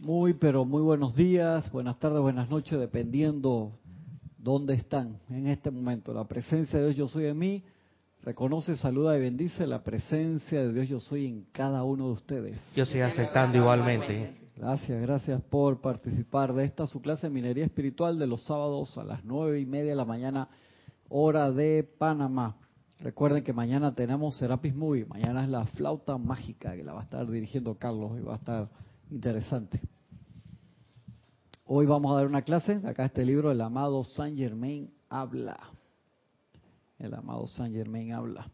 Muy, pero muy buenos días, buenas tardes, buenas noches, dependiendo dónde están en este momento. La presencia de Dios yo soy en mí, reconoce, saluda y bendice la presencia de Dios yo soy en cada uno de ustedes. Yo estoy aceptando igualmente. Gracias, gracias por participar de esta su clase de minería espiritual de los sábados a las nueve y media de la mañana, hora de Panamá. Recuerden que mañana tenemos Serapis Movie, mañana es la flauta mágica que la va a estar dirigiendo Carlos y va a estar interesante. Hoy vamos a dar una clase, acá este libro, El amado Saint Germain habla. El amado Saint Germain habla.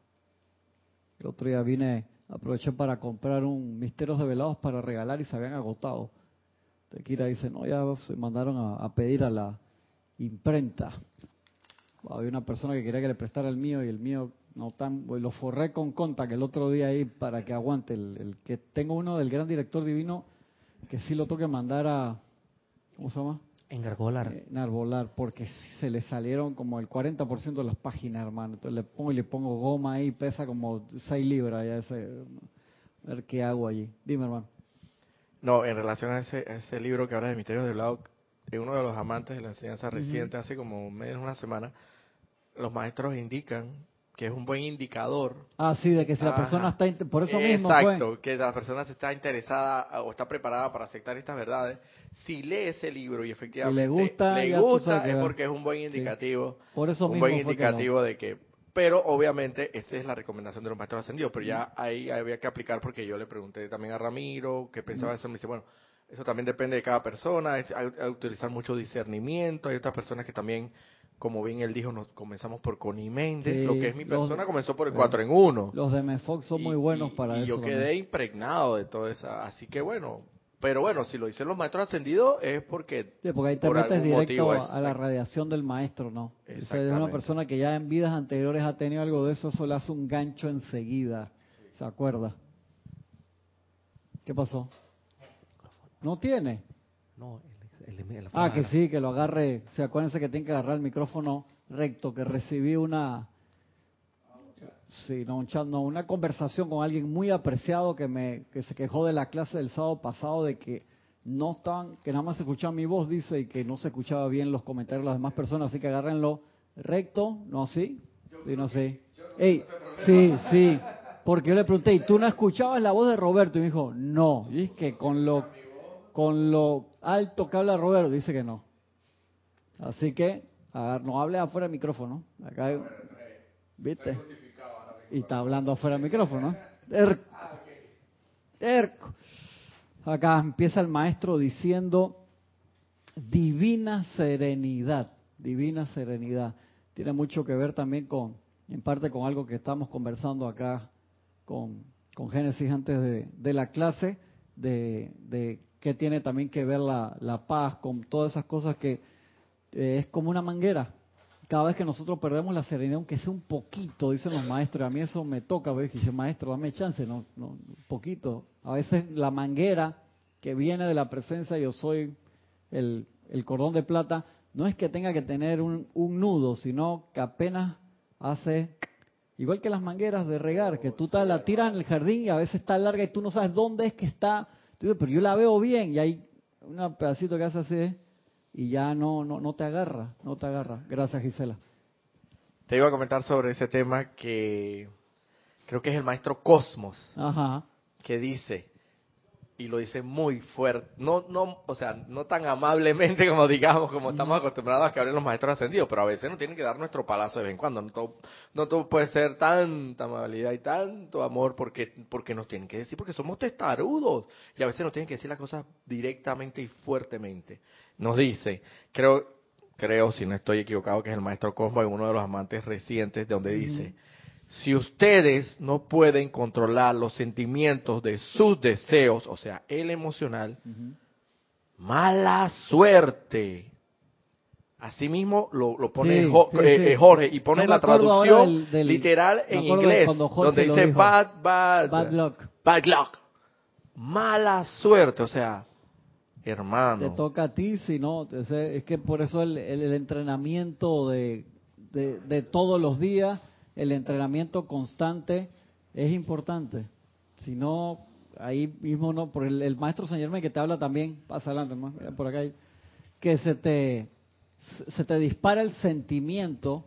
El otro día vine, aproveché para comprar un Misterios Develados para regalar y se habían agotado. Tequila dice, no, ya se mandaron a, pedir a la imprenta. Había una persona que quería que le prestara el mío y el mío no tan, lo forré con que el otro día ahí para que aguante. El que tengo uno del gran director divino que sí lo toque mandar a, ¿cómo se llama? Engarbolar. Eh, enarbolar, porque se le salieron como el 40% de las páginas, hermano. Entonces le pongo y le pongo goma ahí, pesa como 6 libras. Ya ese, a ver qué hago allí. Dime, hermano. No, en relación a ese, ese libro que habla de Misterios del Lado, uno de los amantes de la enseñanza reciente, hace como menos de una semana, los maestros indican que es un buen indicador. Ah, sí, de que si la persona está, por eso mismo. Exacto, que la persona está interesada o está preparada para aceptar estas verdades. Si lee ese libro y efectivamente le gusta, le gusta es porque es un buen indicativo. Por eso un buen indicativo de que. Pero obviamente esa es la recomendación de los maestros ascendidos. Pero ya ahí había que aplicar porque yo le pregunté también a Ramiro qué pensaba de eso. Me dice, bueno, eso también depende de cada persona. Hay, que utilizar mucho discernimiento. Hay otras personas que también como bien él dijo, nos comenzamos por Connie Méndez, lo que es mi persona comenzó por el 4 en 1. Los de Mefox son muy buenos para eso. Y yo quedé impregnado de todo eso, así que bueno, pero bueno, si lo dicen los maestros ascendidos es porque Sí, porque ahí te metes directo a la radiación del maestro, ¿no? es una persona que ya en vidas anteriores ha tenido algo de eso, eso le hace un gancho enseguida, ¿se acuerda? ¿Qué pasó? ¿No tiene? No, ah, que sí, que lo agarre. Se acuérdense que tiene que agarrar el micrófono recto, que recibí una. Sí, no, no, una conversación con alguien muy apreciado que me que se quejó de la clase del sábado pasado de que no estaban, que nada más se escuchaba mi voz, dice, y que no se escuchaba bien los comentarios de las demás personas, así que agárrenlo recto, no así, sí, no sé. Ey, sí, sí, porque yo le pregunté, ¿y tú no escuchabas la voz de Roberto? Y me dijo, no, y es que con lo con lo alto que habla Roberto, dice que no. Así que, no hable afuera del micrófono. Acá, ¿viste? Y está hablando afuera del micrófono. Erco. Acá empieza el maestro diciendo divina serenidad, divina serenidad. Tiene mucho que ver también con, en parte con algo que estamos conversando acá con, con Génesis antes de, de la clase, de, de que tiene también que ver la, la paz con todas esas cosas que eh, es como una manguera. Cada vez que nosotros perdemos la serenidad, aunque sea un poquito, dicen los maestros, a mí eso me toca, ¿ves? dice, maestro, dame chance, no, no, un poquito. A veces la manguera que viene de la presencia, yo soy el, el cordón de plata, no es que tenga que tener un, un nudo, sino que apenas hace igual que las mangueras de regar, que tú la tiras en el jardín y a veces está larga y tú no sabes dónde es que está pero yo la veo bien y hay un pedacito que hace así y ya no, no, no te agarra, no te agarra. Gracias, Gisela. Te iba a comentar sobre ese tema que creo que es el maestro Cosmos, Ajá. que dice, y lo dice muy fuerte, no, no, o sea, no tan amablemente como digamos, como estamos acostumbrados a que hablen los maestros ascendidos, pero a veces nos tienen que dar nuestro palazo de vez en cuando. No todo, no todo puede ser tanta amabilidad y tanto amor porque, porque nos tienen que decir, porque somos testarudos. Y a veces nos tienen que decir las cosas directamente y fuertemente. Nos dice, creo, creo, si no estoy equivocado, que es el maestro Cosmo, uno de los amantes recientes, de donde dice, si ustedes no pueden controlar los sentimientos de sus deseos, o sea, el emocional, mala suerte. Asimismo lo, lo pone eh, eh, Jorge y pone la traducción literal en inglés, donde dice bad, bad, bad luck. Bad luck. Mala suerte, o sea, hermano. Te toca a ti, si no, es que por eso el, el, entrenamiento de, de todos los días el entrenamiento constante es importante. Si no, ahí mismo no, por el, maestro San Germán que te habla también, pasa adelante, hermano, mira, por acá, que se te, se te dispara el sentimiento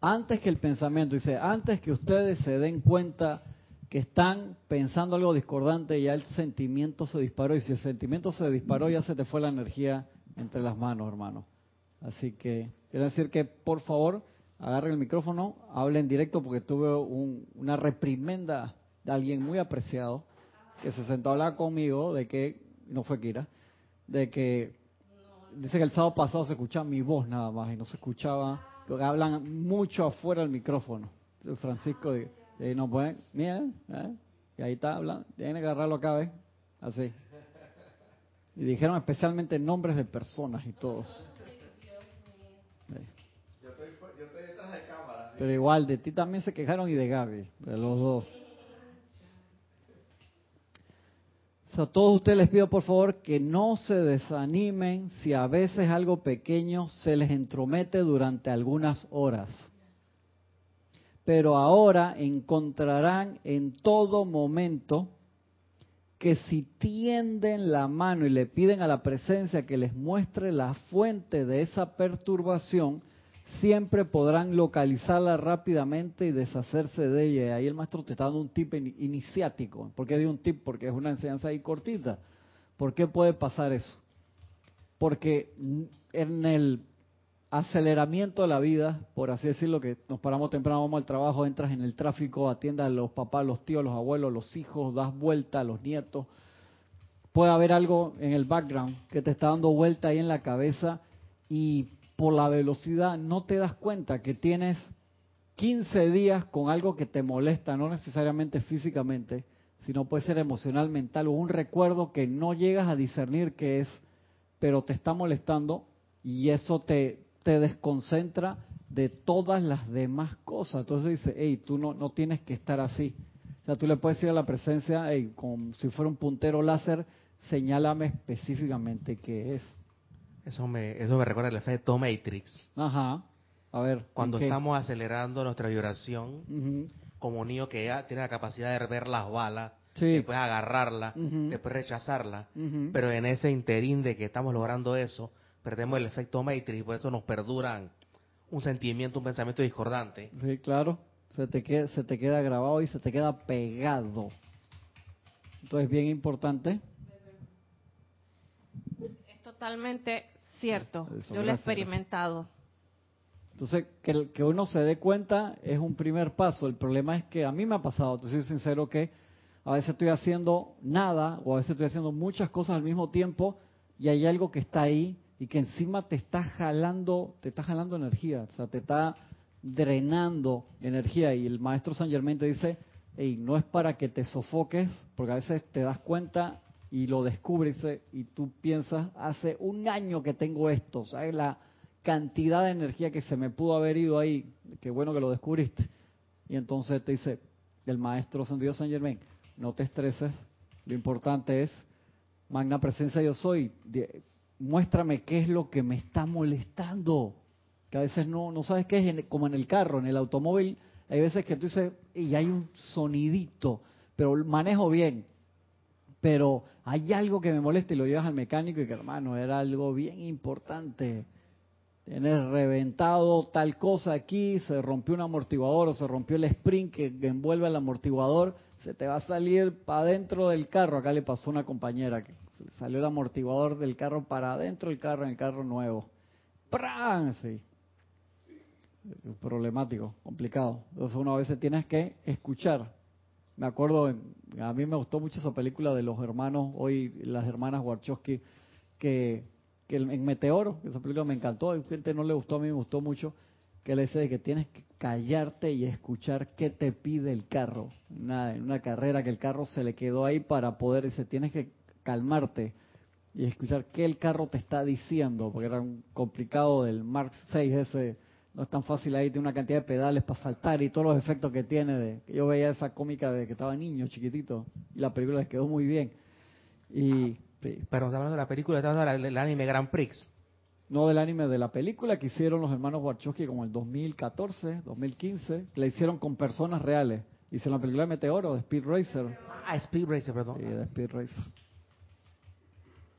antes que el pensamiento. Dice, antes que ustedes se den cuenta que están pensando algo discordante, ya el sentimiento se disparó. Y si el sentimiento se disparó, ya se te fue la energía entre las manos, hermano. Así que quiero decir que, por favor, agarren el micrófono, hablen directo, porque tuve un- una reprimenda de alguien muy apreciado que se sentó a hablar conmigo de que, no fue Kira, de que dice que el sábado pasado se escuchaba mi voz nada más y no se escuchaba, que hablan mucho afuera del micrófono. Francisco, de no pueden, mira, ¿eh? y ahí está hablando, tienen que agarrarlo acá, ¿ves? Así. Y dijeron especialmente nombres de personas y todo. Yo estoy, yo estoy detrás de cámara. Pero igual, de ti también se quejaron y de Gaby, de los dos. A todos ustedes les pido por favor que no se desanimen si a veces algo pequeño se les entromete durante algunas horas. Pero ahora encontrarán en todo momento que si tienden la mano y le piden a la presencia que les muestre la fuente de esa perturbación, siempre podrán localizarla rápidamente y deshacerse de ella. Ahí el maestro te está dando un tip in- iniciático. ¿Por qué digo un tip? Porque es una enseñanza ahí cortita. ¿Por qué puede pasar eso? Porque en el aceleramiento de la vida, por así decirlo, que nos paramos temprano, vamos al trabajo, entras en el tráfico, atiendas a los papás, los tíos, los abuelos, los hijos, das vuelta a los nietos. Puede haber algo en el background que te está dando vuelta ahí en la cabeza y por la velocidad no te das cuenta que tienes 15 días con algo que te molesta, no necesariamente físicamente, sino puede ser emocional, mental o un recuerdo que no llegas a discernir qué es, pero te está molestando y eso te, te desconcentra de todas las demás cosas. Entonces dice, hey, tú no, no tienes que estar así. O sea, tú le puedes decir a la presencia, hey, como si fuera un puntero láser, señálame específicamente qué es. Eso me, eso me recuerda el efecto Matrix. Ajá. A ver. Cuando estamos acelerando nuestra vibración, como un niño que ya tiene la capacidad de ver las balas, Sí. después agarrarla, después rechazarla, pero en ese interín de que estamos logrando eso, perdemos el efecto Matrix y por eso nos perduran un sentimiento, un pensamiento discordante. Sí, claro. Se te, queda, se te queda grabado y se te queda pegado. Entonces, bien importante. Es totalmente cierto. Eso, Yo lo he experimentado. Entonces, que, el- que uno se dé cuenta es un primer paso. El problema es que a mí me ha pasado, te soy sincero, que a veces estoy haciendo nada o a veces estoy haciendo muchas cosas al mismo tiempo y hay algo que está ahí y que encima te está jalando, te está jalando energía, o sea, te está drenando energía. Y el maestro San Germain te dice, hey, no es para que te sofoques, porque a veces te das cuenta y lo descubres y tú piensas, hace un año que tengo esto, ¿sabes? La cantidad de energía que se me pudo haber ido ahí, qué bueno que lo descubriste. Y entonces te dice el maestro San Dios San Germain, no te estreses, lo importante es, magna presencia yo soy, muéstrame qué es lo que me está molestando, que a veces no, no sabes qué es, como en el carro, en el automóvil, hay veces que tú dices, y hay un sonidito, pero manejo bien, pero hay algo que me molesta y lo llevas al mecánico y que hermano, era algo bien importante. Tienes reventado tal cosa aquí, se rompió un amortiguador o se rompió el spring que, envuelve el amortiguador, se te va a salir para adentro del carro. Acá le pasó a una compañera que salió el amortiguador del carro para adentro del carro en el carro nuevo. ¡Pran! Sí. Problemático, complicado. Entonces uno a veces tienes que escuchar. Me acuerdo, a mí me gustó mucho esa película de los hermanos, hoy las hermanas Warchowski, que, que en Meteoro, esa película me encantó, a gente no le gustó, a mí me gustó mucho, que le dice que tienes que callarte y escuchar qué te pide el carro. Una, en una carrera que el carro se le quedó ahí para poder, dice, tienes que calmarte y escuchar qué el carro te está diciendo, porque era un complicado del Mark 6 ese, no es tan fácil ahí, tiene una cantidad de pedales para saltar y todos los efectos que tiene. De, que yo veía esa cómica de que estaba niño, chiquitito, y la película les quedó muy bien. Y Pero está hablando de la película, está hablando del anime Grand Prix. no del anime de la película que hicieron los hermanos Wachowski como el 2014, 2015, que la hicieron con personas reales. Hizo la película de Meteoro, de Speed Racer. Ah, Speed Racer, perdón. Sí, de Speed Racer.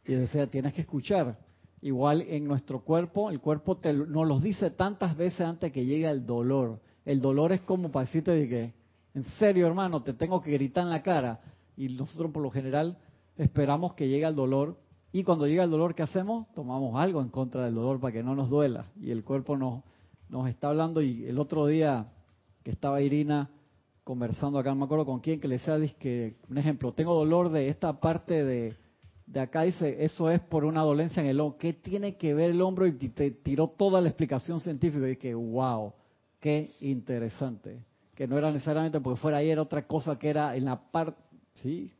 Y decía, tienes que escuchar. Igual en nuestro cuerpo, el cuerpo te, nos los dice tantas veces antes que llegue el dolor. El dolor es como para decirte de que, en serio hermano, te tengo que gritar en la cara. Y nosotros por lo general esperamos que llegue el dolor. Y cuando llega el dolor, ¿qué hacemos? Tomamos algo en contra del dolor para que no nos duela. Y el cuerpo nos, nos está hablando. Y el otro día que estaba Irina conversando acá, no me acuerdo con quién, que le decía, que, un ejemplo, tengo dolor de esta parte de, de acá, dice, eso es por una dolencia en el hombro. ¿Qué tiene que ver el hombro? Y te tiró toda la explicación científica. Y que, wow, qué interesante. Que no era necesariamente porque fuera ahí, era otra cosa que era en la parte, ¿sí?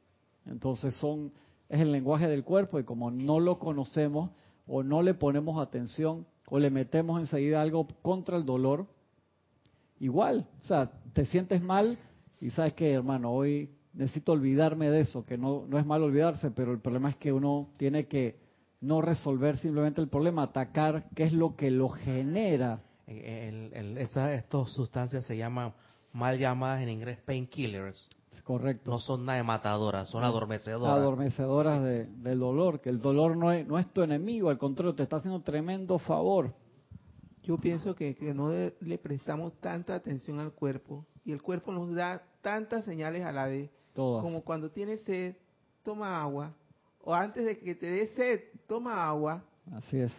Entonces son, es el lenguaje del cuerpo y como no lo conocemos o no le ponemos atención o le metemos enseguida algo contra el dolor, igual, o sea, te sientes mal y sabes que, hermano, hoy necesito olvidarme de eso, que no, no es mal olvidarse, pero el problema es que uno tiene que no resolver simplemente el problema, atacar qué es lo que lo genera. El, el, esa, estas sustancias se llaman mal llamadas en inglés painkillers. Correcto. No son nada de matadoras, son adormecedoras. Adormecedoras de, del dolor, que el dolor no es, no es tu enemigo, al contrario, te está haciendo tremendo favor. Yo pienso que, que no le prestamos tanta atención al cuerpo y el cuerpo nos da tantas señales a la vez. Todas. Como cuando tienes sed, toma agua. O antes de que te dé sed, toma agua. Así es.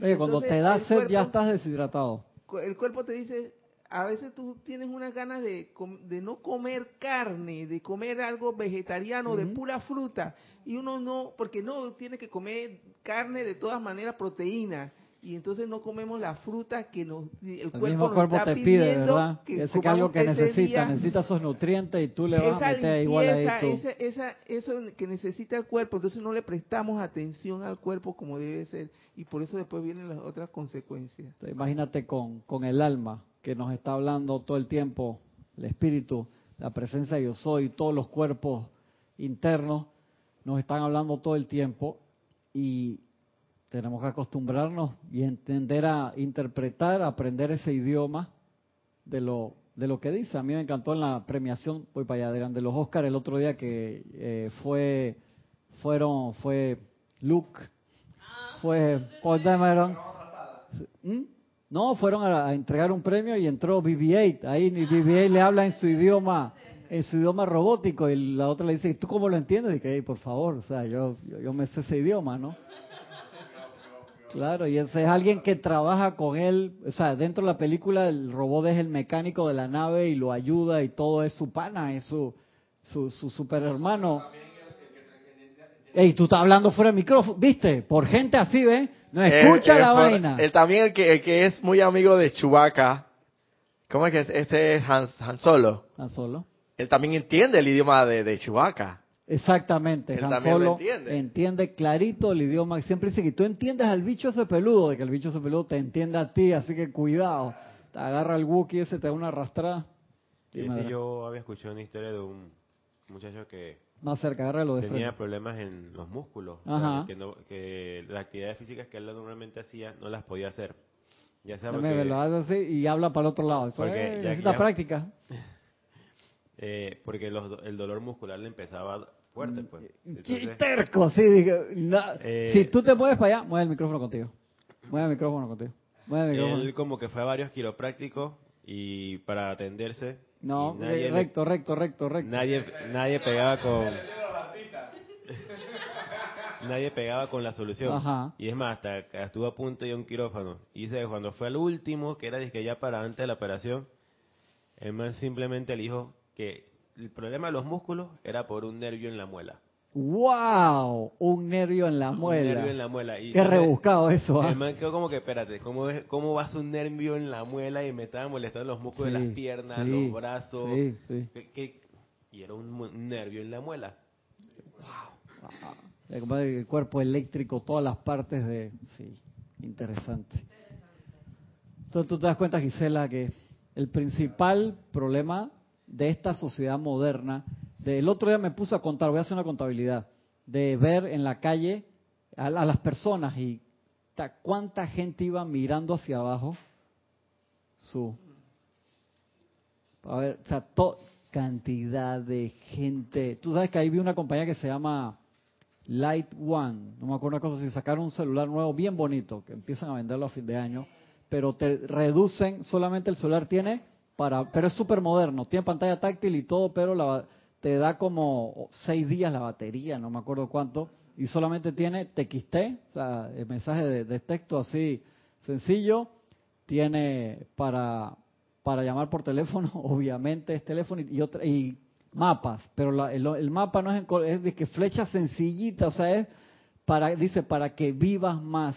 Oye, cuando te da sed cuerpo, ya estás deshidratado. El cuerpo te dice, a veces tú tienes unas ganas de, de no comer carne, de comer algo vegetariano, uh -huh. de pura fruta. Y uno no, porque no, tiene que comer carne de todas maneras, proteína y entonces no comemos la fruta que nos, el, el cuerpo mismo nos cuerpo está te pide, ¿verdad? que es algo que necesita, necesita esos nutrientes y tú le vas esa a meter limpieza, igual ahí tú. Esa, esa, eso que necesita el cuerpo, entonces no le prestamos atención al cuerpo como debe ser y por eso después vienen las otras consecuencias. Entonces, imagínate con, con el alma que nos está hablando todo el tiempo, el espíritu, la presencia de yo soy, todos los cuerpos internos nos están hablando todo el tiempo y tenemos que acostumbrarnos y entender a interpretar, a aprender ese idioma de lo de lo que dice. A mí me encantó en la premiación, voy para allá, de los Oscars el otro día que eh, fue fueron fue Luke, fue Paul Dameron. ¿Mm? No, fueron a, a, entregar un premio y entró BB-8. Ahí BB-8 le habla en su idioma en su idioma robótico y la otra le dice, ¿tú cómo lo entiendes? Y que, hey, por favor, o sea, yo, yo, yo me sé ese idioma, ¿no? Claro, y ese es alguien que trabaja con él, o sea, dentro de la película el robot es el mecánico de la nave y lo ayuda y todo es su pana, es su, su, su super hermano. Ey, tú estás hablando fuera del micrófono, ¿viste? Por gente así, ¿ves? No escucha Eh, la eh, vaina. Él también el que, el que es muy amigo de Chewbacca. ¿Cómo es que es? Este es Han, Han Solo. Han Solo. Él también entiende el idioma de, de Chewbacca. Exactamente, Él Han también lo Solo entiende. entiende clarito el idioma. Siempre dice que tú entiendes al bicho ese peludo, de que el bicho ese peludo te entiende a ti, así que cuidado. Te agarra el Wookiee ese, te da una arrastrada. Sí, sí, yo había escuchado una historia de un muchacho que Más cerca, agárralo de tenía frente. problemas en los músculos, o Ajá. sea, que, no- que las actividades físicas que él normalmente hacía no las podía hacer. Ya sea me porque, lo hace así y habla para el otro lado. Eso Porque eh, ya- necesita ya- práctica. eh, porque los- el dolor muscular le empezaba fuerte, pues. Qué Entonces, terco, sí. digo, Eh, si tú te mueves para allá, mueve el micrófono contigo. Mueve el micrófono contigo. Mueve el micrófono. él como que fue a varios quiroprácticos y para atenderse. No, y nadie, eh, le- recto, recto, recto, recto. nadie, nadie pegaba con... nadie pegaba con la solución. Ajá. Y es más, hasta que estuvo a punto de un quirófano. Y dice que cuando fue al último, que era dizque ya para antes de la operación, el man simplemente le dijo que el problema de los músculos era por un nervio en la muela. ¡Wow! Un nervio en la Un muela. nervio en la muela. Y Qué rebuscado eso, ¿ah? El man quedó como que, espérate, ¿cómo, es- ¿cómo vas un nervio en la muela? Y me estaba molestando los músculos de Sí, las piernas, sí, los brazos. Sí, sí. ¿Qué- qué? Y era un, un nervio en la muela. Eh, como El cuerpo eléctrico, todas las partes de... Sí, interesante. Entonces tú te das cuenta, Gisela, que el principal problema de esta sociedad moderna, del otro día me puse a contar, voy a hacer una contabilidad, de ver en la calle a, a las personas y ta- cuánta gente iba mirando hacia abajo su... A ver, o sea, to- cantidad de gente. Tú sabes que ahí vi una compañía que se llama Light One, no me acuerdo una cosa, si sacaron un celular nuevo bien bonito, que empiezan a venderlo a fin de año, pero te reducen, solamente el celular tiene para, pero es súper moderno, tiene pantalla táctil y todo, pero la, te da como seis días la batería, no me acuerdo cuánto, y solamente tiene TXT, o sea, el mensaje de, texto así sencillo, tiene para para llamar por teléfono, obviamente es teléfono y, otra, y mapas, pero la, el, el, mapa no es, en, es de que flecha sencillita, o sea, es para, dice, para que vivas más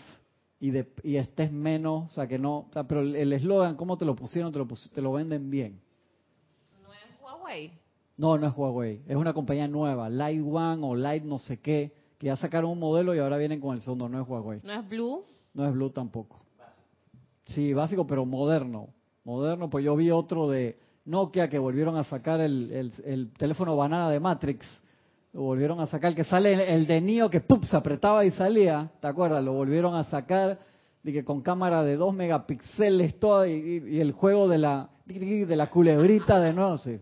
y, de, y estés menos, o sea, que no, o sea, pero el eslogan, ¿cómo te lo pusieron? Te lo, pus, te lo venden bien. ¿No es Huawei? No, no es Huawei, es una compañía nueva, Light One o Light no sé qué, que ya sacaron un modelo y ahora vienen con el segundo, no es Huawei. ¿No es Blue? No es Blue tampoco. Sí, básico, pero moderno moderno, pues yo vi otro de Nokia que volvieron a sacar el, el, el teléfono banana de Matrix, lo volvieron a sacar, que sale el, de Nio que ¡pup! se apretaba y salía, ¿te acuerdas? Lo volvieron a sacar, de que con cámara de 2 megapíxeles, todo, y, y, el juego de la, de la culebrita de nuevo, sí.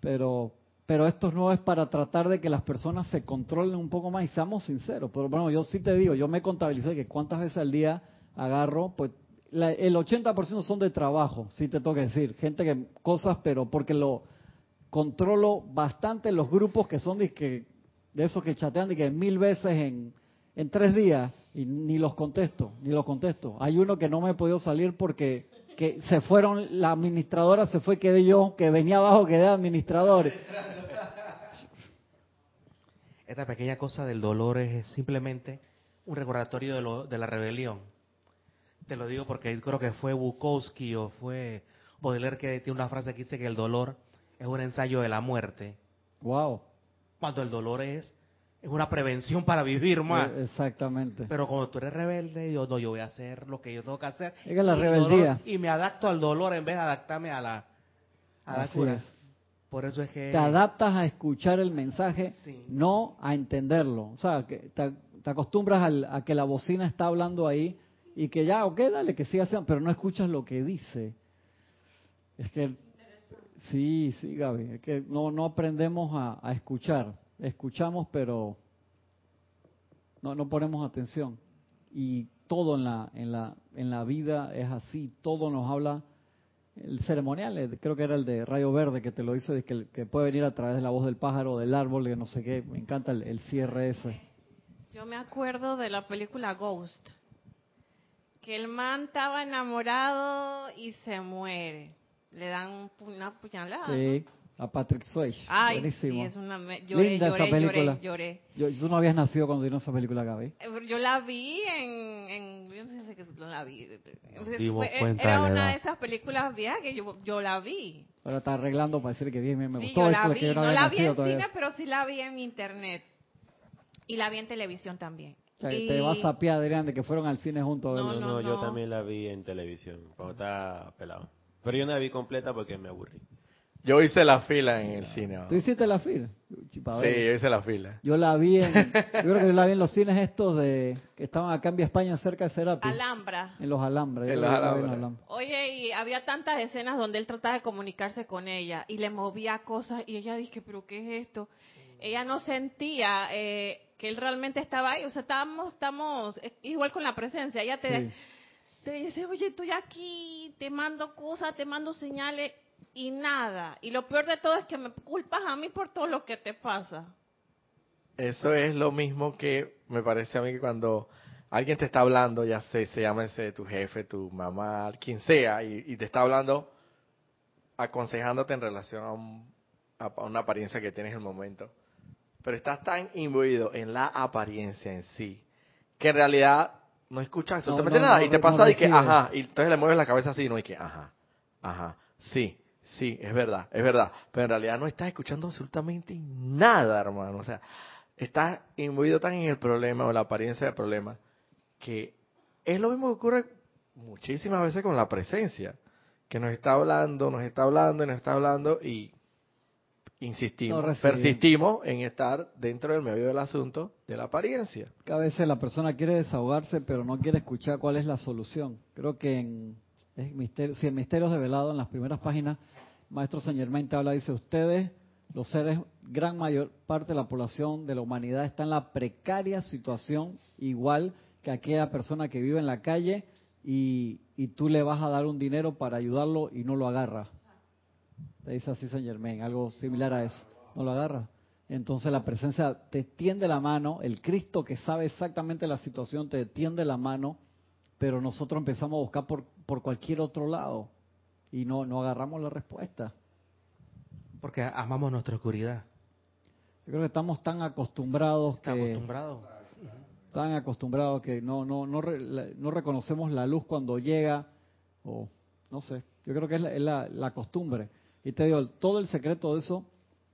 Pero, pero esto no es para tratar de que las personas se controlen un poco más y seamos sinceros. Pero bueno, yo sí te digo, yo me contabilicé que cuántas veces al día agarro, pues la, el 80% son de trabajo, si te toca decir, gente que cosas, pero porque lo controlo bastante los grupos que son de, esos que chatean de que mil veces en, en tres días y ni los contesto, ni los contesto. Hay uno que no me he podido salir porque que se fueron, la administradora se fue, quedé yo, que venía abajo, quedé administrador. Esta pequeña cosa del dolor es simplemente un recordatorio de, lo, de la rebelión te lo digo porque creo que fue Bukowski o fue Baudelaire que tiene una frase que dice que el dolor es un ensayo de la muerte. Wow. Cuando el dolor es es una prevención para vivir más. Exactamente. Pero cuando tú eres rebelde, yo no, yo voy a hacer lo que yo tengo que hacer. Es que la y rebeldía. dolor, y me adapto al dolor en vez de adaptarme a la, a la cura. es. Por eso es que... Te adaptas a escuchar el mensaje, Sí. no a entenderlo. O sea, que te, te acostumbras al- a que la bocina está hablando ahí y que ya, ok, dale, que siga pero no escuchas lo que dice. Es que, sí, sí, Gaby, es que no, no aprendemos a, escuchar. Escuchamos, pero no, no ponemos atención. Y todo en la, en, la, en la vida es así, todo nos habla. El ceremonial, eh, creo que era el de Rayo Verde, que te lo dice, que, que puede venir a través de la voz del pájaro, del árbol, de no sé qué. Me encanta el, el cierre ese. Yo me acuerdo de la película Ghost. Que el man estaba enamorado y se muere. Le dan una puñalada. ¿no? Sí, a Patrick Swayze. Ay, Buenísimo. sí, es una... me- Lloré, Linda esa lloré, película. lloré, lloré. Yo, tú no habías nacido cuando vino esa película, Gaby. Eh, Yo la vi en, en yo no sé si no la vi. Fue- cuenta era una de esas películas viejas que yo, yo la vi. Ahora está arreglando para decir que bien, me Sí, gustó yo eso la de vi. que yo no, No había la vi en todavía. cine, pero sí la vi en internet. Y la vi en televisión también. O sea, que Y- te vas a pie, Adrián, de que fueron al cine juntos. No. No, no, yo no. también la vi en televisión, cuando estaba pelado. Pero yo no la vi completa porque me aburrí. Yo hice la fila en el cine. ¿no? ¿Tú hiciste la fila? Sí, yo hice la fila. Yo la vi en, yo creo que yo la vi en los cines estos de que estaban acá en Vía España cerca de Serapi, Alhambra. en los Alhambras. Yo En los en. Alhambra. Oye, y había tantas escenas donde él trataba de comunicarse con ella y le movía cosas y ella dije, pero ¿qué es esto? Ella no sentía eh, que él realmente estaba ahí, o sea, estábamos, estamos igual con la presencia. Ella te, Sí. Te dice, oye, estoy aquí, te mando cosas, te mando señales y nada. Y lo peor de todo es que me culpas a mí por todo lo que te pasa. Eso es lo mismo que me parece a mí que cuando alguien te está hablando, ya sé, se llama ese tu jefe, tu mamá, quien sea, y, te está hablando, aconsejándote en relación a, un- a una apariencia que tienes en el momento. Pero estás tan imbuido en la apariencia en sí, que en realidad no escuchas absolutamente no, nada. no, y te pasa de que, ajá, y entonces le mueves la cabeza así, no, y que, ajá, ajá, sí, sí, es verdad, es verdad. Pero en realidad no estás escuchando absolutamente nada, hermano. O sea, estás imbuido tan en el problema o la apariencia del problema que es lo mismo que ocurre muchísimas veces con la presencia, que nos está hablando, nos está hablando y nos está hablando y insistimos, No persistimos en estar dentro del medio del asunto de la apariencia. Que a veces la persona quiere desahogarse, pero no quiere escuchar cuál es la solución. Creo que en, es misterio, si en Misterios de Velado, en las primeras páginas, Maestro Saint Germain te habla, dice, ustedes, los seres, gran mayor parte de la población de la humanidad está en la precaria situación, igual que aquella persona que vive en la calle y, y tú le vas a dar un dinero para ayudarlo y no lo agarra. Te dice así Saint Germain, algo similar a eso. No lo agarra. Entonces la presencia te tiende la mano, el Cristo que sabe exactamente la situación te tiende la mano, pero nosotros empezamos a buscar por, por cualquier otro lado y no, no agarramos la respuesta. Porque amamos nuestra oscuridad. Yo creo que estamos tan acostumbrados que acostumbrado. tan acostumbrados que no no no no reconocemos la luz cuando llega o no sé. Yo creo que es la, es la- la costumbre. Y te digo, todo el secreto de eso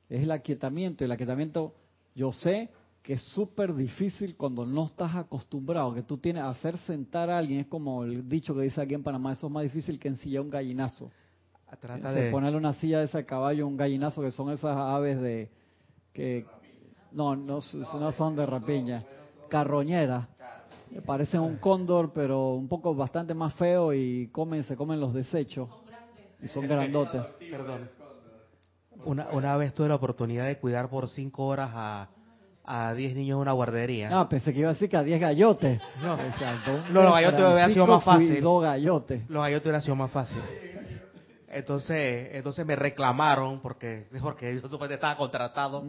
es el aquietamiento. Y el aquietamiento, yo sé que es súper difícil cuando no estás acostumbrado, que tú tienes hacer sentar a alguien, es como el dicho que dice aquí en Panamá, eso es más difícil que ensillar un gallinazo. Trata Se de... ponerle una silla de ese caballo, un gallinazo, que son esas aves de que no, no, son de rapiña, carroñeras. Parecen un cóndor, pero un poco bastante más feo y comen, se comen los desechos. Y son grandotes. Perdón. Una, una vez tuve la oportunidad de cuidar por cinco horas a, a 10 niños en una guardería. Ah, pensé que iba a decir que a 10 gallotes. No. Exacto. No, los gallotes hubiera sido más fácil. Cuidó gallotes. Los gallos hubiera sido más fácil. Entonces, entonces me reclamaron porque, porque yo supuestamente estaba contratado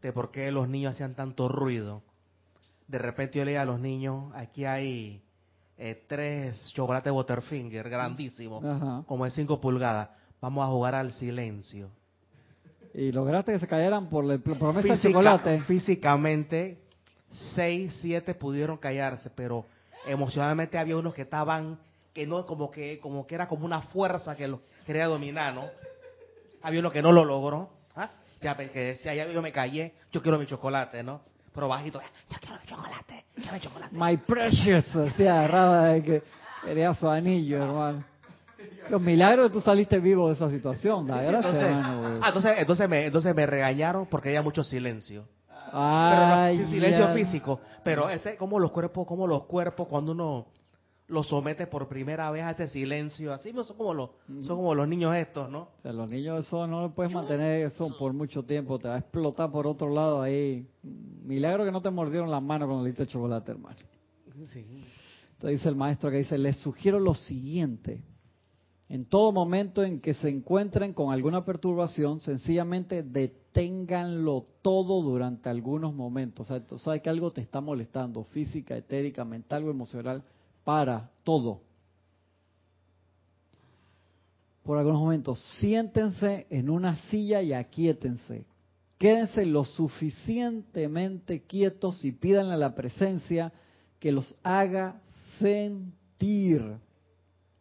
de por qué los niños hacían tanto ruido. De repente yo le dije a los niños, aquí hay eh, tres chocolates Butterfinger grandísimos, Ajá. como de 5 pulgadas. Vamos a jugar al silencio. Y lograste que se cayeran por la promesa de Física- chocolate. Físicamente, seis, siete pudieron callarse, pero emocionalmente había unos que estaban, que no, como que, como que era como una fuerza que los quería dominar, ¿no? Había uno que no lo logró, ¿ah? Ya ve que decía, ya yo me callé, yo quiero mi chocolate, ¿no? Pero bajito, yo quiero mi chocolate, chocolate. My precious, así agarrada de que quería su anillo, hermano. Los milagros que tú saliste vivo de esa situación, da gracias, Entonces, hermano. ah, entonces, entonces, me, entonces me regañaron porque había mucho silencio. Pero no, Ay, sin silencio físico. Pero ese, como los cuerpos, como los cuerpos cuando uno los somete por primera vez a ese silencio, así son como los, son como los niños estos, ¿no? O sea, los niños eso no lo puedes mantener eso por mucho tiempo, te va a explotar por otro lado ahí. Milagro que no te mordieron la mano cuando le diste chocolate, hermano. Entonces dice el maestro que dice, les sugiero lo siguiente. En todo momento en que se encuentren con alguna perturbación, sencillamente deténganlo todo durante algunos momentos. O sea, tú sabes que algo te está molestando, física, etérica, mental o emocional, para todo. Por algunos momentos, siéntense en una silla y aquíétense. Quédense lo suficientemente quietos y pídanle a la presencia que los haga sentir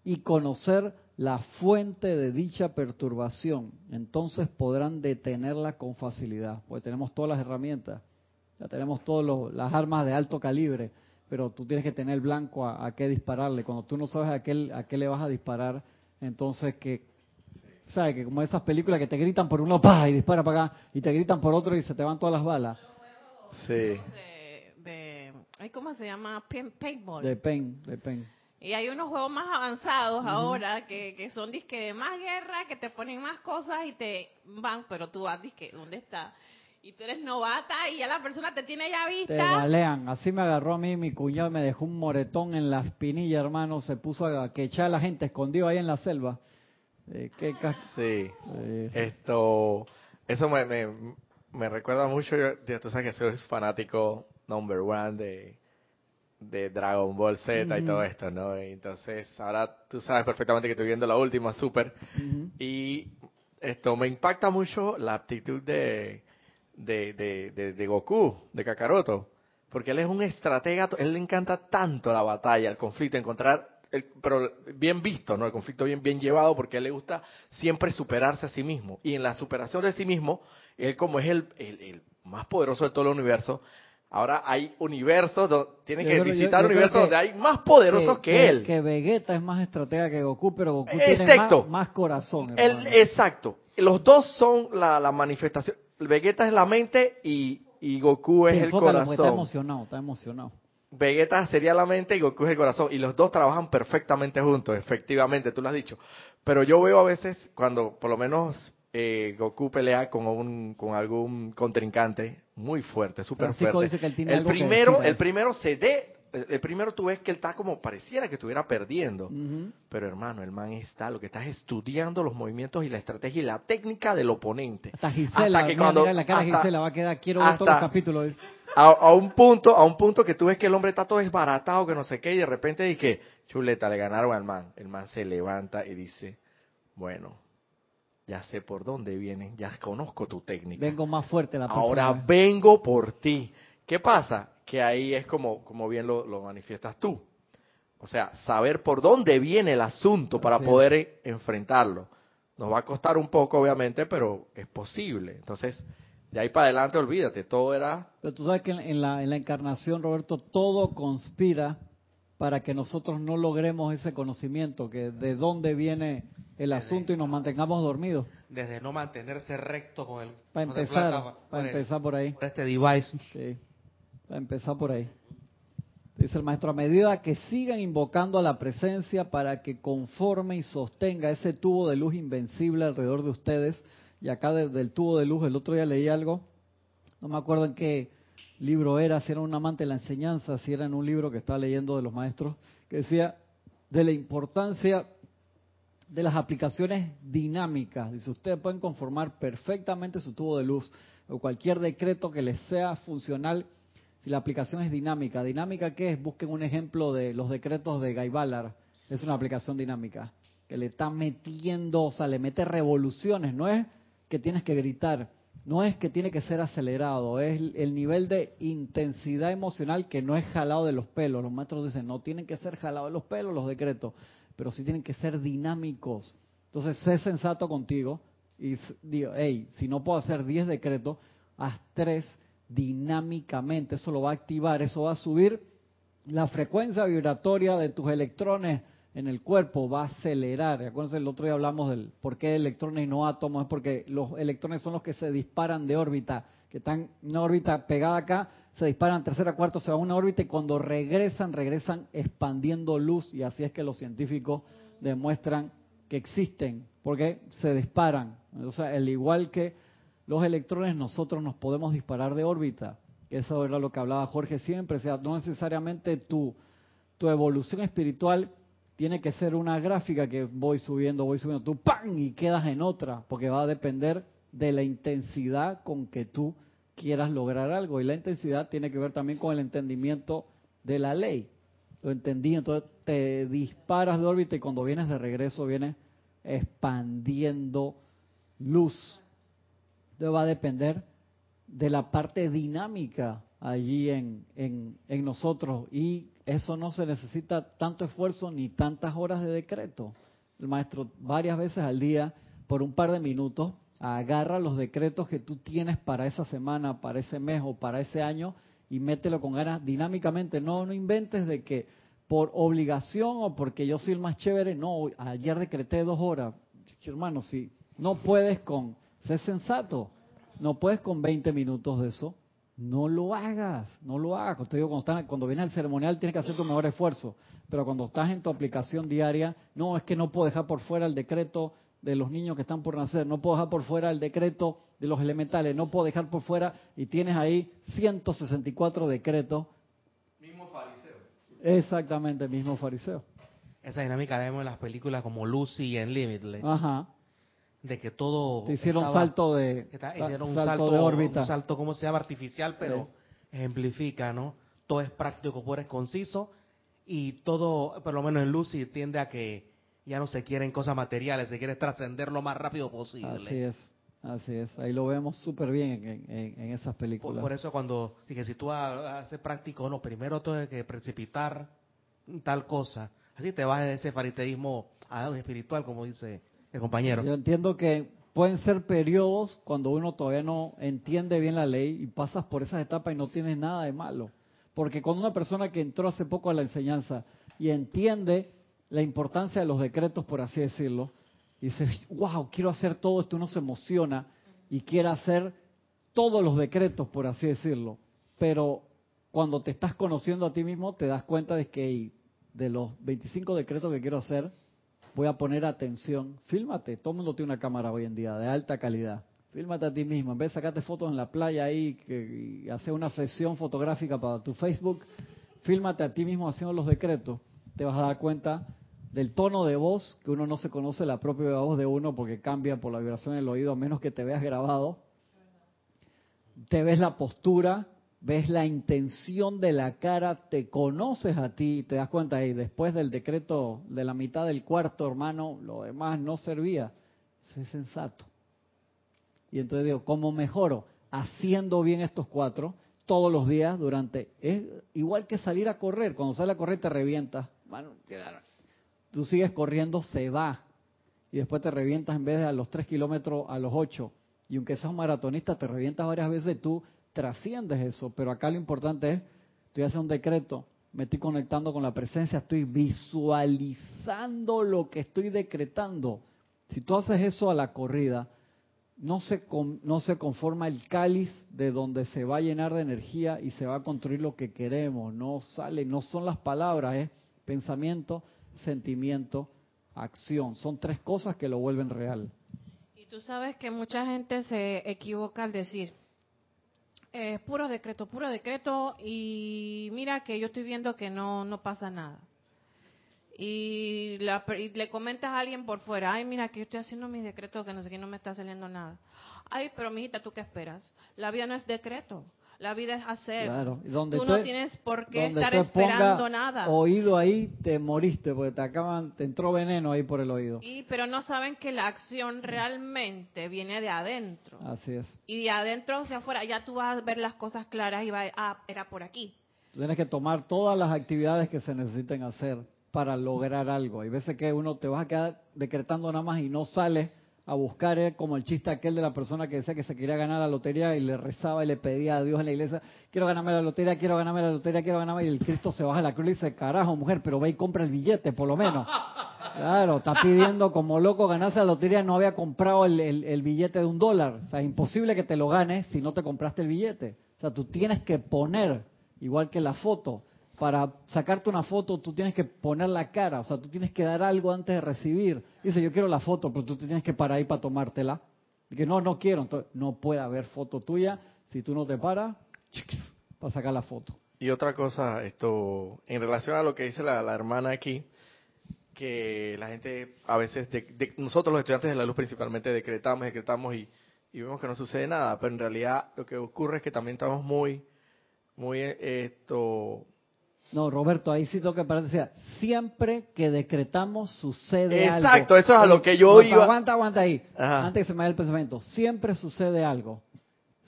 y conocer la fuente de dicha perturbación. Entonces podrán detenerla con facilidad, porque tenemos todas las herramientas, ya tenemos todas las armas de alto calibre, pero tú tienes que tener blanco a, a qué dispararle. Cuando tú no sabes a qué, a qué le vas a disparar, entonces que ¿Sabes? Que como esas películas que te gritan por uno, ¡pa! y dispara para acá, y te gritan por otro y se te van todas las balas. Sí. de, de ay, ¿cómo se llama? Paint- Paintball. De pen, de pen. Y hay unos juegos más avanzados ahora que, que son disque de más guerra, que te ponen más cosas y te van, pero tú vas disque, ¿dónde está? Y tú eres novata y ya la persona te tiene ya Te vista. balean. Así me agarró a mí mi cuñado, me dejó un moretón en la espinilla, hermano. Se puso a que echar a la gente escondido ahí en la selva. Eh, qué ca- Sí. eh, Esto, eso me, me, me recuerda mucho, yo- ya tú sabes que soy fanático number one de, de Dragon Ball Z y Ujú. todo esto, ¿no? Y entonces, ahora tú sabes perfectamente que estoy viendo la última, Super, ujú. y esto me impacta mucho la actitud de, de, de, de, de Goku, de Kakaroto, porque él es un estratega, él le encanta tanto la batalla, el conflicto, encontrar, el, pero bien visto, ¿no? El conflicto bien, bien llevado, porque a él le gusta siempre superarse a sí mismo. Y en la superación de sí mismo, él como es el, el, el más poderoso de todo el universo, ahora hay universos, donde, tiene que yo- visitar yo universos que- donde hay más poderosos que, él. Que Vegeta es más estratega que Goku, pero Goku Exacto. tiene más, más corazón. El- exacto. Los dos son la, la manifestación. Vegeta es la mente y, y Goku es Sí, el porque Está corazón. emocionado, está emocionado. Vegeta sería la mente y Goku es el corazón. Y los dos trabajan perfectamente juntos, efectivamente, tú lo has dicho. Pero yo veo a veces cuando por lo menos eh, Goku pelea con un con algún contrincante muy fuerte, súper fuerte. dice que él tiene el algo primero, el primero se dé, el el primero tú ves que él está como pareciera que estuviera perdiendo. Pero hermano, el man está, lo que está es estudiando los movimientos y la estrategia y la técnica del oponente. Hasta Gisela, Hasta que cuando- mira la cara hasta- Gisela, va a quedar, quiero ver todos los hasta- capítulos. A, a un punto, a un punto que tú ves que el hombre está todo desbaratado, que no sé qué, y de repente dice, chuleta, le ganaron al man. El man se levanta y dice, bueno, ya sé por dónde viene, ya conozco tu técnica. Vengo más fuerte la próxima Ahora vez. vengo por ti. ¿Qué pasa? Que ahí es como, como bien lo, lo manifiestas tú. O sea, saber por dónde viene el asunto para poder enfrentarlo. Nos va a costar un poco, obviamente, pero es posible. Entonces, de ahí para adelante, olvídate, todo era Pero tú sabes que en, la, en la encarnación, Roberto, todo conspira para que nosotros no logremos ese conocimiento, que de dónde viene el asunto y nos mantengamos dormidos. Desde no mantenerse recto con el... Para con el empezar, plata- para el- empezar por ahí. por este device. Sí, para empezar por ahí. Dice el maestro, a medida que sigan invocando a la presencia para que conforme y sostenga ese tubo de luz invencible alrededor de ustedes, y acá desde el tubo de luz, el otro día leí algo, no me acuerdo en qué libro era, si era un amante de la enseñanza, si era en un libro que estaba leyendo de los maestros, que decía de la importancia de las aplicaciones dinámicas. Dice, ustedes pueden conformar perfectamente su tubo de luz o cualquier decreto que les sea funcional si la aplicación es dinámica. ¿Dinámica qué es? Busquen un ejemplo de los decretos de Guy Ballard. Es una aplicación dinámica que le está metiendo, o sea, le mete revoluciones. No es que tienes que gritar, no es que tiene que ser acelerado, es el nivel de intensidad emocional que no es jalado de los pelos. Los maestros dicen, no tienen que ser jalados de los pelos los decretos, pero sí tienen que ser dinámicos. Entonces, sé sensato contigo y digo, hey, si no puedo hacer 10 decretos, haz 3 dinámicamente. Eso lo va a activar, eso va a subir la frecuencia vibratoria de tus electrones en el cuerpo va a acelerar. Acuérdense, el otro día hablamos del por qué electrones y no átomos, es porque los electrones son los que se disparan de órbita, que están en una órbita pegada acá, se disparan tercera, cuarta, se va a una órbita y cuando regresan, regresan expandiendo luz y así es que los científicos demuestran que existen, porque se disparan. O sea, al igual que los electrones, nosotros nos podemos disparar de órbita. Eso era lo que hablaba Jorge siempre, o sea, no necesariamente tu, tu evolución espiritual tiene que ser una gráfica que voy subiendo, voy subiendo, tú ¡pam! y quedas en otra, porque va a depender de la intensidad con que tú quieras lograr algo. Y la intensidad tiene que ver también con el entendimiento de la ley. Lo entendí, entonces te disparas de órbita y cuando vienes de regreso vienes expandiendo luz. Va a depender de la parte dinámica allí en, en, en nosotros y eso no se necesita tanto esfuerzo ni tantas horas de decreto. El maestro varias veces al día, por un par de minutos, agarra los decretos que tú tienes para esa semana, para ese mes o para ese año y mételo con ganas dinámicamente. No, no inventes de que por obligación o porque yo soy el más chévere, no, ayer decreté dos horas. Hermano, si no puedes con, sé sensato, no puedes con 20 minutos de eso, no lo hagas, no lo hagas. Te digo, cuando, estás- cuando vienes al ceremonial tienes que hacer tu mejor esfuerzo, pero cuando estás en tu aplicación diaria, no, es que no puedo dejar por fuera el decreto de los niños que están por nacer, no puedo dejar por fuera el decreto de los elementales, no puedo dejar por fuera, y tienes ahí 164 decretos. Mismo fariseo. Exactamente, mismo fariseo. Esa dinámica la vemos en las películas como Lucy y en Limitless. Ajá. De que todo... Te hicieron estaba- salto de, está- hicieron un salto salto, de órbita. Un salto, ¿cómo se llama? Artificial, pero ejemplifica, ¿no? Todo es práctico, por es conciso. Y todo, por lo menos en Lucy, tiende a que ya no se quieren cosas materiales, se quiere trascender lo más rápido posible. Así es, así es. Ahí lo vemos súper bien en, en- en esas Por, películas. por eso cuando dije, si tú ha- haces práctico, no, primero tienes que precipitar tal cosa. Así te vas de ese algo espiritual, como dice el compañero. Yo entiendo que pueden ser periodos cuando uno todavía no entiende bien la ley y pasas por esas etapas y no tienes nada de malo. Porque cuando una persona que entró hace poco a la enseñanza y entiende la importancia de los decretos, por así decirlo, y dice, wow, quiero hacer todo esto, uno se emociona y quiere hacer todos los decretos, por así decirlo. Pero cuando te estás conociendo a ti mismo, te das cuenta de que de los 25 decretos que quiero hacer, voy a poner atención. Fílmate, todo el mundo tiene una cámara hoy en día de alta calidad. Fílmate a ti mismo, en vez de sacarte fotos en la playa ahí que, y hacer una sesión fotográfica para tu Facebook, fílmate a ti mismo haciendo los decretos. Te vas a dar cuenta del tono de voz, que uno no se conoce la propia voz de uno porque cambia por la vibración del oído, a menos que te veas grabado. Te ves la postura, ves la intención de la cara, te conoces a ti, te das cuenta, y después del decreto de la mitad del cuarto, hermano, lo demás no servía. Sé sensato. Y entonces digo, ¿cómo mejoro? Haciendo bien estos cuatro todos los días durante... Es igual que salir a correr. Cuando sales a correr te revientas. Bueno, tú sigues corriendo, se va. Y después te revientas en vez de a los tres kilómetros, a los ocho. Y aunque seas un maratonista, te revientas varias veces, tú trasciendes eso. Pero acá lo importante es, estoy haciendo un decreto, me estoy conectando con la presencia, estoy visualizando lo que estoy decretando. Si tú haces eso a la corrida, no se, no se conforma el cáliz de donde se va a llenar de energía y se va a construir lo que queremos. No sale, no son las palabras, es pensamiento, sentimiento, acción. Son tres cosas que lo vuelven real. Y tú sabes que mucha gente se equivoca al decir, eh, puro decreto, puro decreto, y mira que yo estoy viendo que no, no pasa nada y, le comentas a alguien por fuera, ay, mira, que yo estoy haciendo mis decretos, que no sé qué, no me está saliendo nada. Ay, pero mijita, ¿tú qué esperas? La vida no es decreto. La vida es hacer. Claro. donde tú, no tienes por qué estar esperando nada. Oído ahí, te moriste, porque te acaban, te entró veneno ahí por el oído. Y, pero no saben que la acción realmente viene de adentro. Así es. Y de adentro hacia afuera, ya tú vas a ver las cosas claras y vas, ah, era por aquí. Tienes que tomar todas las actividades que se necesiten hacer para lograr algo. Hay veces que uno te vas a quedar decretando nada más y no sales a buscar eh, como el chiste aquel de la persona que decía que se quería ganar la lotería y le rezaba y le pedía a Dios en la iglesia, quiero ganarme la lotería, quiero ganarme la lotería, quiero ganarme, y el Cristo se baja de la cruz y dice, carajo mujer, pero ve y compra el billete por lo menos. Claro, está pidiendo como loco ganarse la lotería, no había comprado el, el billete de un dólar. O sea, es imposible que te lo ganes si no te compraste el billete. O sea, tú tienes que poner, igual que la foto, para sacarte una foto tú tienes que poner la cara, o sea, tú tienes que dar algo antes de recibir. Dice, yo quiero la foto, pero tú tienes que parar ahí para tomártela. Que no, no quiero, entonces no puede haber foto tuya si tú no te paras para sacar la foto. Y otra cosa, esto, en relación a lo que dice la, hermana aquí, que la gente a veces, de, nosotros los estudiantes de la luz principalmente decretamos, decretamos y, y vemos que no sucede nada, pero en realidad lo que ocurre es que también estamos muy, muy, esto, no, Roberto, ahí sí tengo que parar. siempre que decretamos sucede algo. Exacto, eso es a lo que yo iba. Aguanta, aguanta ahí. Antes que se me vaya el pensamiento. Siempre sucede algo.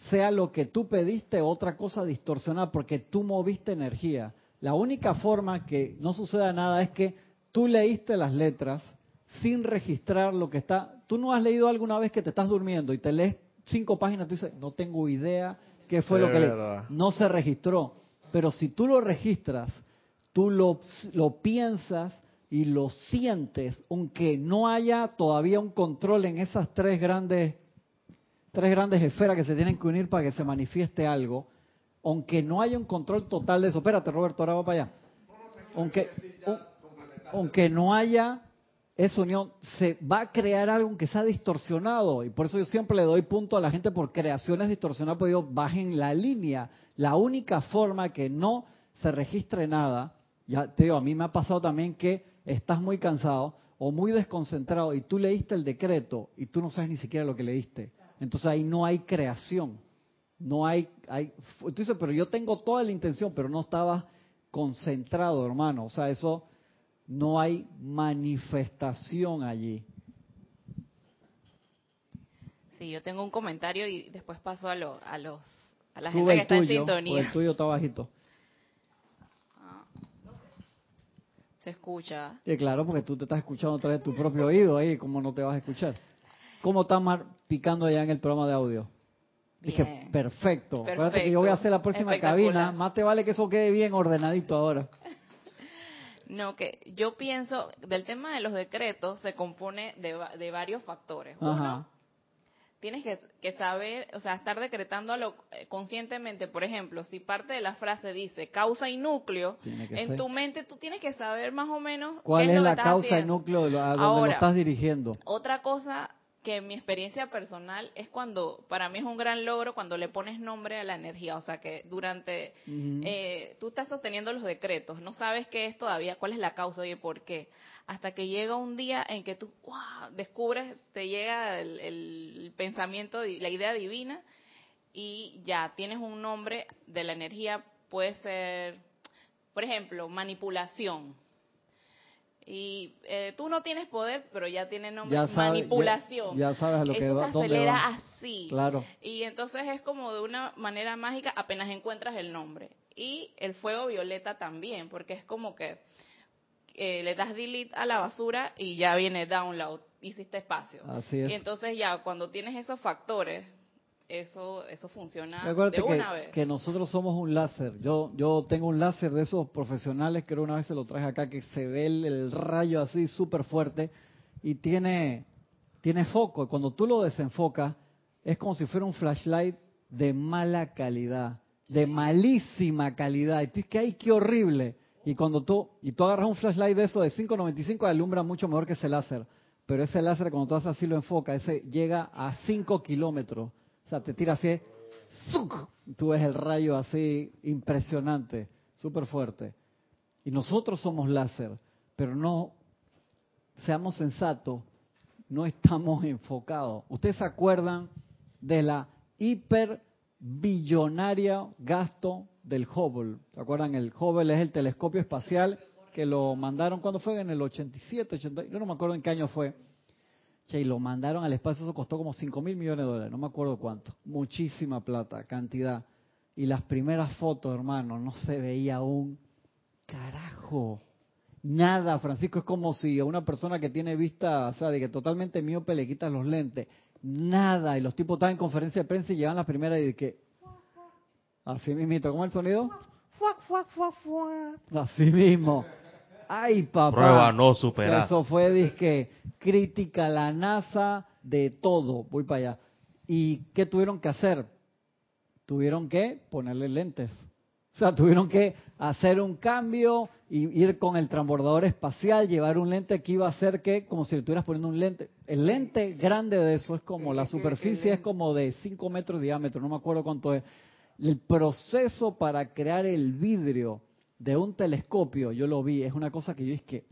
Sea lo que tú pediste, otra cosa distorsionada, porque tú moviste energía. La única forma que no suceda nada es que tú leíste las letras sin registrar lo que está. Tú no has leído alguna vez que te estás durmiendo y te lees cinco páginas, tú dices, no tengo idea qué fue lo que leí. No se registró pero si tú lo registras, tú lo, lo piensas y lo sientes, aunque no haya todavía un control en esas tres grandes, tres grandes esferas que se tienen que unir para que se manifieste algo, aunque no haya un control total de eso. Espérate, Roberto, ahora va para allá. Aunque, aunque no haya esa unión, se va a crear algo que sea distorsionado. Y por eso yo siempre le doy punto a la gente por creaciones distorsionadas, porque yo bajen la línea. La única forma que no se registre nada, ya te digo, a mí me ha pasado también que estás muy cansado o muy desconcentrado y tú leíste el decreto y tú no sabes ni siquiera lo que leíste. Entonces ahí no hay creación. No hay, hay, tú dices, pero yo tengo toda la intención, pero no estaba concentrado, hermano. O sea, eso no hay manifestación allí. Sí, yo tengo un comentario y después paso a, lo, a los a la gente que está en sintonía. el tuyo está bajito. Ah. Se escucha. Sí, claro, porque tú te estás escuchando a través de tu propio oído ahí, ¿cómo no te vas a escuchar? ¿Cómo está Mar picando allá en el programa de audio? Dije, perfecto. perfecto. que yo voy a hacer la próxima cabina. Más te vale que eso quede bien ordenadito ahora. No, que yo pienso, del tema de los decretos se compone de, de varios factores. Uno, tienes que, que saber, o sea, estar decretando lo, eh, conscientemente. Por ejemplo, si parte de la frase dice causa y núcleo, en tu mente tú tienes que saber más o menos cuál es, es, la causa y núcleo a donde Ahora, lo estás dirigiendo. Otra cosa que mi experiencia personal es cuando, para mí es un gran logro cuando le pones nombre a la energía, o sea que durante, eh, tú estás sosteniendo los decretos, no sabes qué es todavía, cuál es la causa y por qué, hasta que llega un día en que tú ¡guau! descubres, te llega el, el pensamiento, la idea divina y ya tienes un nombre de la energía, puede ser, por ejemplo, manipulación. Y eh, tú no tienes poder, pero ya tiene nombre Ya sabe- manipulación. ya- ya sabes a lo que Eso va- se acelera va. así. Claro. Y entonces es como de una manera mágica apenas encuentras el nombre. Y el fuego violeta también, porque es como que eh, le das delete a la basura y ya viene download, hiciste espacio. Así es. Y entonces ya cuando tienes esos factores, eso eso funciona Acuérdate de que, una vez. que nosotros somos un láser. Yo yo tengo un láser de esos profesionales, creo una vez se lo traje acá, que se ve el, el rayo así súper fuerte y tiene, tiene foco. Cuando tú lo desenfocas, es como si fuera un flashlight de mala calidad, de malísima calidad. Y tú dices que ay, qué horrible. Y cuando tú, y tú agarras un flashlight de eso de 5.95, alumbra mucho mejor que ese láser. Pero ese láser, cuando tú haces así lo enfoca, ese llega a 5 kilómetros. Sea, te tira así, ¡zuc! tú ves el rayo así impresionante, súper fuerte. Y nosotros somos láser, pero no, seamos sensatos, no estamos enfocados. ¿Ustedes se acuerdan de la hiper billonaria gasto del Hubble? ¿Se acuerdan? El Hubble es el telescopio espacial que lo mandaron, ¿cuándo fue? En el 87, 80, yo no me acuerdo en qué año fue. Che, y lo mandaron al espacio, eso costó como 5 mil millones de dólares, no me acuerdo cuánto. Muchísima plata, cantidad. Y las primeras fotos, hermano, no se veía un carajo. Nada, Francisco, es como si a una persona que tiene vista, o sea, de que totalmente miope le quitas los lentes. Nada. Y los tipos estaban en conferencia de prensa y llegan las primeras y de que... Así mismito, ¿cómo es el sonido? Así mismo. Ay, papá. Prueba no superada. Eso fue, disque, crítica a la NASA de todo. Voy para allá. ¿Y qué tuvieron que hacer? Tuvieron que ponerle lentes. O sea, tuvieron que hacer un cambio y ir con el transbordador espacial, llevar un lente que iba a ser que, como si le estuvieras poniendo un lente. El lente grande de eso es como, la superficie es como de 5 metros de diámetro, no me acuerdo cuánto es. El proceso para crear el vidrio de un telescopio, yo lo vi, es una cosa que yo es que,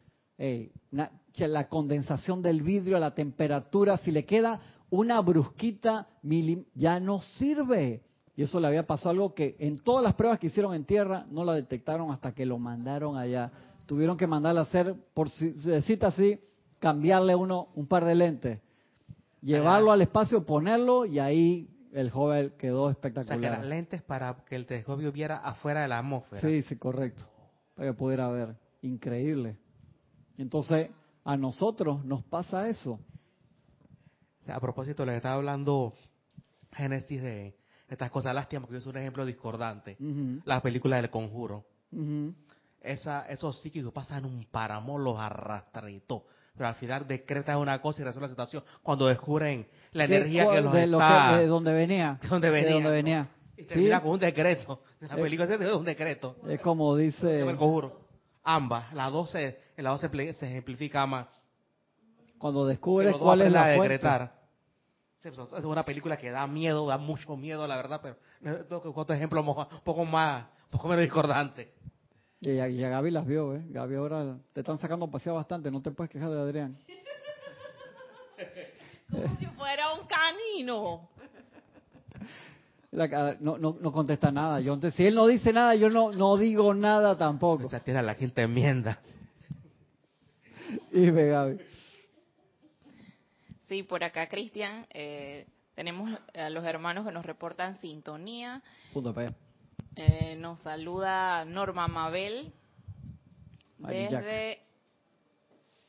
la condensación del vidrio a la temperatura, si le queda una brusquita, milim- ya no sirve. Y eso le había pasado algo que en todas las pruebas que hicieron en tierra no la detectaron hasta que lo mandaron allá. Tuvieron que mandarle a hacer, por si se así, cambiarle uno un par de lentes, llevarlo al espacio, ponerlo y ahí el joven quedó O sea, que espectacular. eran lentes para que el telescopio viera afuera de la atmósfera. Sí, sí, correcto. Para que pudiera ver. Increíble. Entonces, a nosotros nos pasa eso. O sea, a propósito, le estaba hablando Génesis de estas cosas. Lástima, porque es un ejemplo discordante. Ujú, La película del conjuro. ujú. Esa, esos psíquicos pasan un paramón, los arrastran y todo. Pero al final decretan una cosa y resuelven la situación cuando descubren la ¿Qué- energía que los de, lo está... que- de donde venía. de donde venía. De donde venía. Y Sí, termina con un decreto. La Eh. película es de un decreto. es como dice, el conjuro. Ambas. La dos se, la dos se, ejemplifica más. cuando descubres cuál es la a fuente. decretar. Sí, pues, Es una película que da miedo, da mucho miedo, la verdad, pero eh, tengo que otro ejemplo un poco más, un poco menos discordante. Y a, y a Gaby las vio, ¿eh? Gaby ahora te están sacando a pasear bastante, no te puedes quejar de Adrián. Como si fuera un canino. La no, no, no contesta nada. Yo, entonces, si él no dice nada, yo no, no digo nada tampoco. O sea, tiene a la quinta enmienda. Y ve, Gaby. Sí, por acá, Cristian, eh, tenemos a los hermanos que nos reportan sintonía. Punto para allá. Eh, nos saluda Norma Mabel Marillac. desde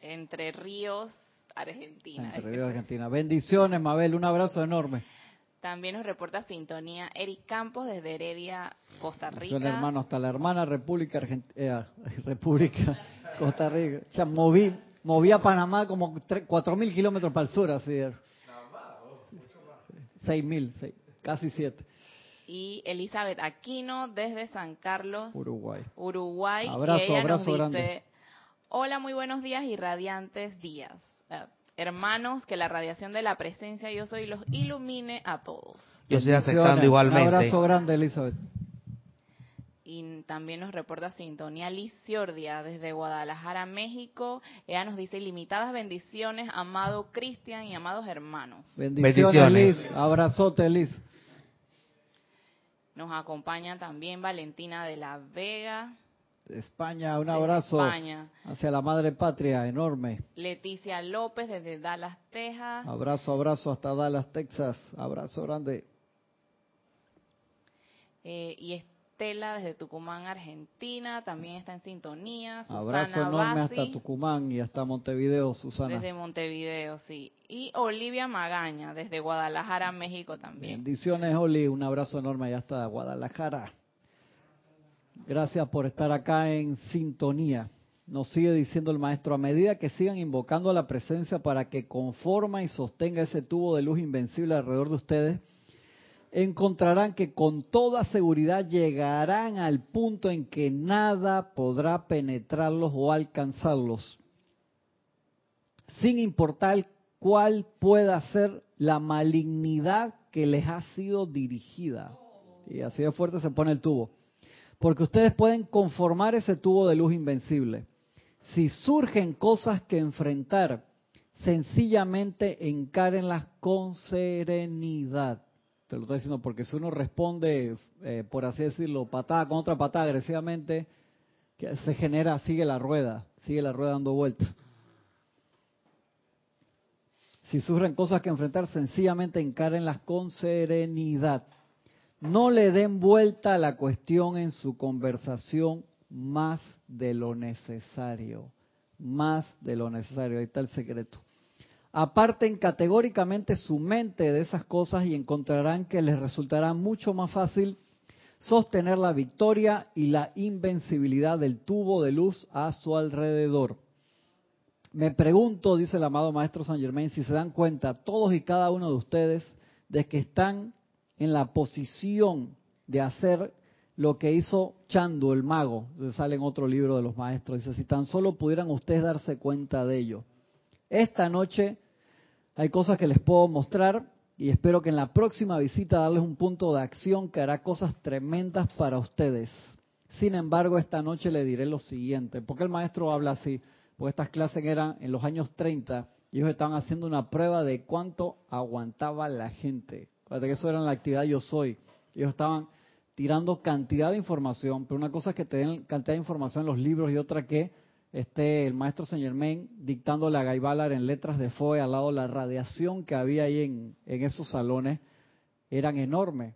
Entre Ríos, Argentina. Entre Ríos, Argentina. Bendiciones, Mabel. Un abrazo enorme. También nos reporta sintonía Eric Campos desde Heredia, Costa Rica. Son hermanos, hasta la hermana República Argentina, República Costa Rica. O sea, moví, moví a Panamá como tres- cuatro mil kilómetros para el sur, así. era. seis mil, seis- casi siete. Y Elizabeth Aquino desde San Carlos, Uruguay. Uruguay. Abrazo, y ella abrazo nos grande. dice, hola, muy buenos días y radiantes días. Eh, hermanos, que la radiación de la presencia yo soy los ilumine a todos. Yo estoy aceptando igualmente. Un abrazo grande, Elizabeth. Y también nos reporta sintonía Liz Ciordia desde Guadalajara, México. Ella nos dice ilimitadas bendiciones, amado Cristian y amados hermanos. Bendiciones, Bendiciones. Liz. Abrazote, Liz. Nos acompaña también Valentina de la Vega. De España, un abrazo España. hacia la madre patria, enorme. Leticia López desde Dallas, Texas. Abrazo, abrazo hasta Dallas, Texas. Abrazo grande. Eh, y Estela desde Tucumán, Argentina. También está en sintonía. Susana Abrazo enorme Bassi, hasta Tucumán y hasta Montevideo, Susana. Desde Montevideo, sí. Y Olivia Magaña desde Guadalajara, México también. Bendiciones, Oli. Un abrazo enorme allá hasta Guadalajara. Gracias por estar acá en sintonía. Nos sigue diciendo el maestro, a medida que sigan invocando a la presencia para que conforma y sostenga ese tubo de luz invencible alrededor de ustedes, encontrarán que con toda seguridad llegarán al punto en que nada podrá penetrarlos o alcanzarlos, sin importar cuál pueda ser la malignidad que les ha sido dirigida. Y así de fuerte se pone el tubo. Porque ustedes pueden conformar ese tubo de luz invencible. Si surgen cosas que enfrentar, sencillamente encárenlas con serenidad. Te lo estoy diciendo porque si uno responde, eh, por así decirlo, patada con otra patada agresivamente, se genera, sigue la rueda, sigue la rueda dando vueltas. Si surgen cosas que enfrentar, sencillamente encárenlas con serenidad. No le den vuelta a la cuestión en su conversación más de lo necesario. Más de lo necesario. Ahí está el secreto. Aparten categóricamente su mente de esas cosas y encontrarán que les resultará mucho más fácil sostener la victoria y la invencibilidad del tubo de luz a su alrededor. Me pregunto, dice el amado Maestro San Germain, si se dan cuenta todos y cada uno de ustedes de que están en la posición de hacer lo que hizo Chandu, el mago. Sale en otro libro de los maestros. Dice, si tan solo pudieran ustedes darse cuenta de ello. Esta noche hay cosas que les puedo mostrar y espero que en la próxima visita darles un punto de acción que hará cosas tremendas para ustedes. Sin embargo, esta noche le diré lo siguiente. ¿Por qué el maestro habla así? Porque estas clases eran en los años 30 y ellos estaban haciendo una prueba de cuánto aguantaba la gente. Acuérdate que eso era la actividad Yo Soy. Ellos estaban tirando cantidad de información, pero una cosa es que te den cantidad de información en los libros y otra que esté el maestro Saint Germain dictándole a Guy Ballard en letras de FOE al lado la radiación que había ahí en, en esos salones eran enormes.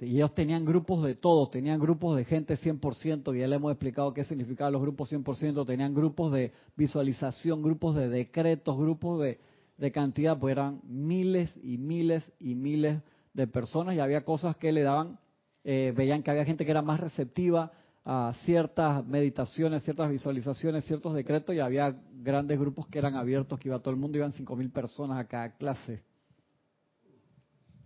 Y ellos tenían grupos de todos, tenían grupos de gente 100%, y ya le hemos explicado qué significaban los grupos 100%, tenían grupos de visualización, grupos de decretos, grupos de, de cantidad, pues eran miles y miles y miles de personas y había cosas que le daban, eh, veían que había gente que era más receptiva a ciertas meditaciones, ciertas visualizaciones, ciertos decretos y había grandes grupos que eran abiertos, que iba todo el mundo, iban 5.000 personas a cada clase.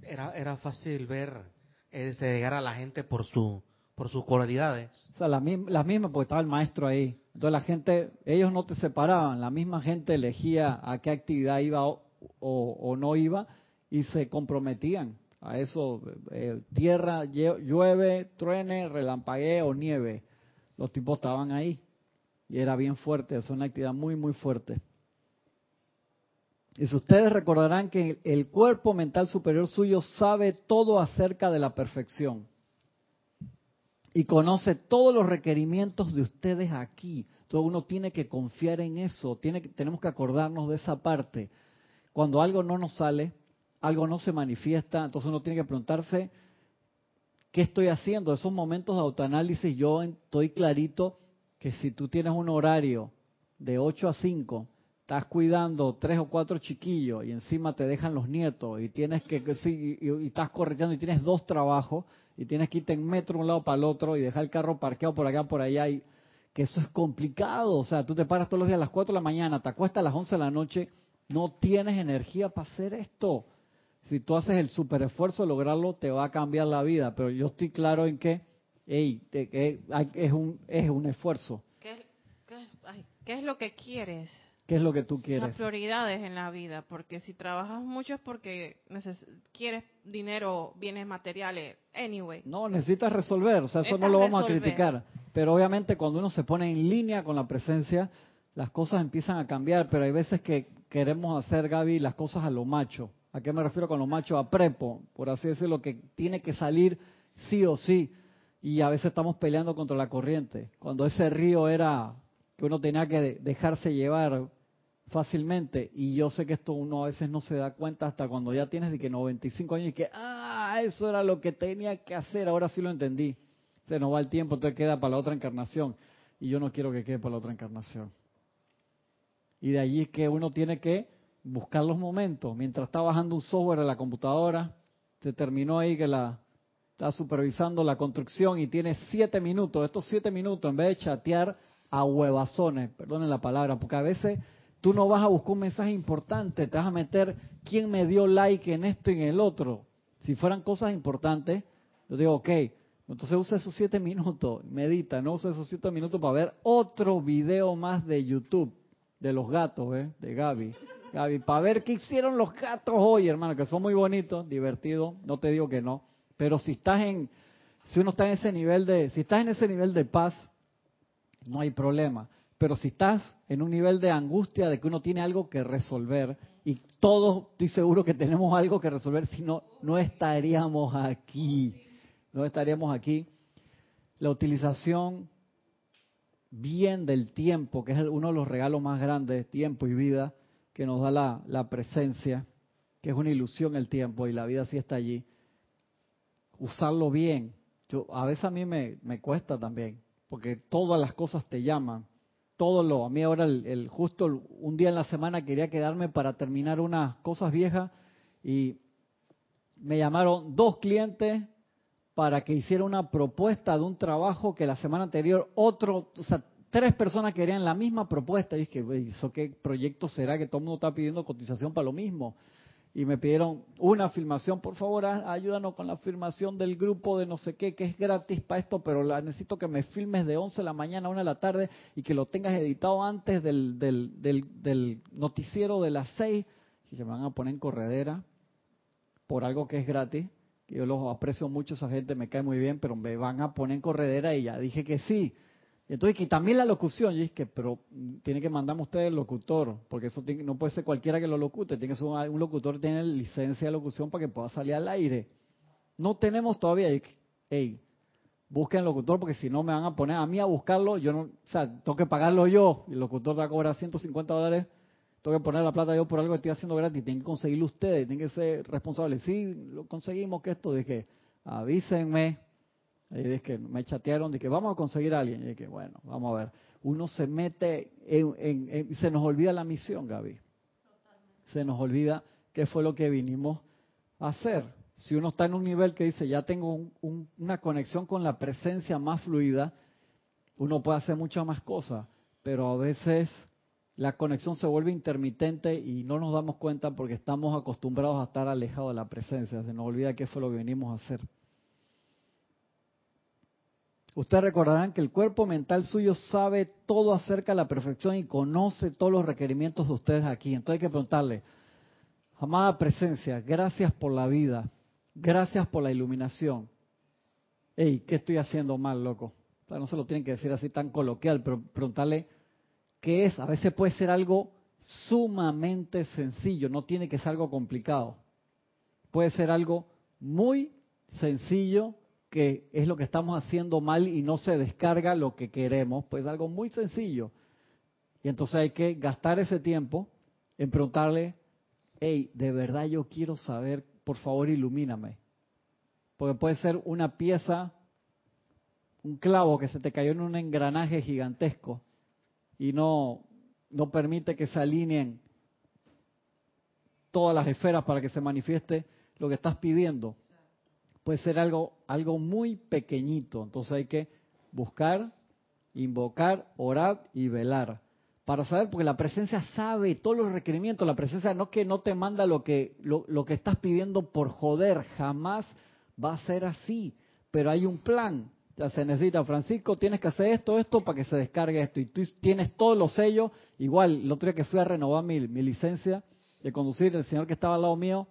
Era, era fácil ver, eh, se llegar a la gente por su por sus cualidades. O sea, las mismas, las mismas porque estaba el maestro ahí. Entonces la gente, ellos no te separaban, la misma gente elegía a qué actividad iba o, o, o no iba y se comprometían a eso. eh, tierra, llueve, truene, relampaguee o nieve. Los tipos estaban ahí y era bien fuerte, es una actividad muy, muy fuerte. Y si ustedes recordarán que el cuerpo mental superior suyo sabe todo acerca de la perfección y conoce todos los requerimientos de ustedes aquí. Entonces uno tiene que confiar en eso, tiene tenemos que acordarnos de esa parte. Cuando algo no nos sale, algo no se manifiesta, entonces uno tiene que preguntarse, ¿qué estoy haciendo? Esos momentos de autoanálisis yo estoy clarito que si tú tienes un horario de 8 a 5, estás cuidando tres o cuatro chiquillos y encima te dejan los nietos y tienes que, sí, y, y estás correteando y tienes dos trabajos y tienes que irte en metro de un lado para el otro y dejar el carro parqueado por acá, por allá y que eso es complicado. O sea, tú te paras todos los días a las 4 de la mañana, te acuestas a las 11 de la noche, no tienes energía para hacer esto. Si tú haces el super esfuerzo de lograrlo, te va a cambiar la vida. Pero yo estoy claro en que, hey, te- que hay- es, un, es un esfuerzo. ¿Qué, qué- ay, ¿qué es lo que quieres? ¿Qué es lo que tú Las quieres? prioridades en la vida, porque si trabajas mucho es porque quieres dinero, bienes materiales, anyway. No, necesitas resolver, o sea, eso no lo vamos a criticar. Pero obviamente cuando uno se pone en línea con la presencia, las cosas empiezan a cambiar, pero hay veces que queremos hacer, Gaby, las cosas a lo macho. ¿A qué me refiero con lo macho? A prepo, por así decirlo, que tiene que salir sí o sí. Y a veces estamos peleando contra la corriente. Cuando ese río era que uno tenía que de- dejarse llevar fácilmente. Y yo sé que esto uno a veces no se da cuenta hasta cuando ya tienes de que 95 años y que, ah, eso era lo que tenía que hacer, ahora sí lo entendí. Se nos va el tiempo, entonces queda para la otra encarnación. Y yo no quiero que quede para la otra encarnación. Y de allí es que uno tiene que buscar los momentos. Mientras está bajando un software en la computadora, se terminó ahí que la está supervisando la construcción y tiene siete minutos. Estos siete minutos, en vez de chatear a huevazones, perdonen la palabra, porque a veces tú no vas a buscar un mensaje importante, te vas a meter quién me dio like en esto y en el otro. Si fueran cosas importantes, yo digo, ok, entonces usa esos siete minutos, medita, no usa esos siete minutos para ver otro video más de YouTube de los gatos, ¿eh? de Gaby. Gaby, para ver qué hicieron los gatos hoy, hermano, que son muy bonitos, divertidos, no te digo que no, pero si estás en, si uno está en ese nivel de, si estás en ese nivel de paz, no hay problema. Pero si estás en un nivel de angustia de que uno tiene algo que resolver, y todos estoy seguro que tenemos algo que resolver, si no, no estaríamos aquí. No estaríamos aquí. La utilización bien del tiempo, que es uno de los regalos más grandes, tiempo y vida, que nos da la, la presencia, que es una ilusión el tiempo y la vida sí está allí. Usarlo bien. Yo, a veces a mí me, me cuesta también, porque todas las cosas te llaman. Todo lo, a mí ahora el, justo un día en la semana quería quedarme para terminar unas cosas viejas y me llamaron dos clientes para que hiciera una propuesta de un trabajo que la semana anterior otro, tres personas querían la misma propuesta. Y güey, ¿eso qué proyecto será que todo el mundo está pidiendo cotización para lo mismo? Y me pidieron una filmación, por favor, ayúdanos con la filmación del grupo de no sé qué, que es gratis para esto, pero la, necesito que me filmes de 11 de la mañana a 1 de la tarde y que lo tengas editado antes del, del, del, del noticiero de las 6. Y se me van a poner en corredera por algo que es gratis, que yo los aprecio mucho, esa gente me cae muy bien, pero me van a poner en corredera y ya dije que sí. Y entonces, que también la locución, yo dije, pero mm, tiene que mandarme usted el locutor, porque eso tiene- no puede ser cualquiera que lo locute, tiene que ser un, locutor que tiene licencia de locución para que pueda salir al aire. No tenemos todavía, y hey, busquen locutor, porque si no me van a poner a mí a buscarlo, yo no, o sea, tengo que pagarlo yo, y el locutor te va a cobrar 150 dólares, tengo que poner la plata yo por algo que estoy haciendo gratis, tienen que conseguirlo ustedes, tienen que ser responsables. Sí, lo conseguimos que esto, dije, avísenme. Y dije que me chatearon, de que vamos a conseguir a alguien. Y dije, bueno, vamos a ver. Uno se mete en, en- en- se nos olvida la misión, Gaby. Se nos olvida qué fue lo que vinimos a hacer. Si uno está en un nivel que dice, ya tengo un- un- una conexión con la presencia más fluida, uno puede hacer muchas más cosas, pero a veces la conexión se vuelve intermitente y no nos damos cuenta porque estamos acostumbrados a estar alejados de la presencia. Se nos olvida qué fue lo que venimos a hacer. Ustedes recordarán que el cuerpo mental suyo sabe todo acerca de la perfección y conoce todos los requerimientos de ustedes aquí. Entonces hay que preguntarle, amada presencia, gracias por la vida, gracias por la iluminación. Ey, ¿qué estoy haciendo mal, loco? O sea, no se lo tienen que decir así tan coloquial, pero preguntarle qué es. A veces puede ser algo sumamente sencillo, no tiene que ser algo complicado. Puede ser algo muy sencillo que es lo que estamos haciendo mal y no se descarga lo que queremos, pues algo muy sencillo. Y entonces hay que gastar ese tiempo en preguntarle, hey, de verdad yo quiero saber, por favor ilumíname. Porque puede ser una pieza, un clavo que se te cayó en un engranaje gigantesco y no, no permite que se alineen todas las esferas para que se manifieste lo que estás pidiendo puede ser algo, algo muy pequeñito. Entonces hay que buscar, invocar, orar y velar para saber, porque la presencia sabe todos los requerimientos, la presencia no que no te manda lo que, lo, que estás pidiendo por joder, jamás va a ser así, pero hay un plan, ya se necesita, Francisco, tienes que hacer esto, esto para que se descargue esto, y tú tienes todos los sellos, igual, el otro día que fui a renovar mi, mi licencia de conducir, el señor que estaba al lado mío,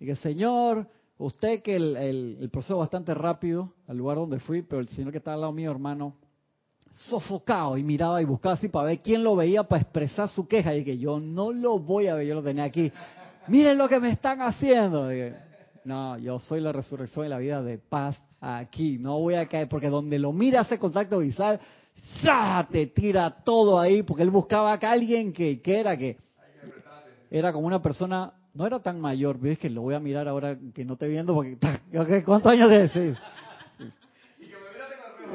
que, señor, usted que el, el, el proceso bastante rápido al lugar donde fui, pero el señor que estaba al lado mío, hermano, sofocado y miraba y buscaba así para ver quién lo veía para expresar su queja y que yo no lo voy a ver, yo lo tenía aquí. Miren lo que me están haciendo. Dije, no, yo soy la resurrección y la vida de paz aquí, no voy a caer porque donde lo mira ese contacto visual, ¡za! te tira todo ahí porque él buscaba acá alguien que, que era que era como una persona no era tan mayor, ves que lo voy a mirar ahora que no te viendo porque ¿cuántos años tienes? Sí.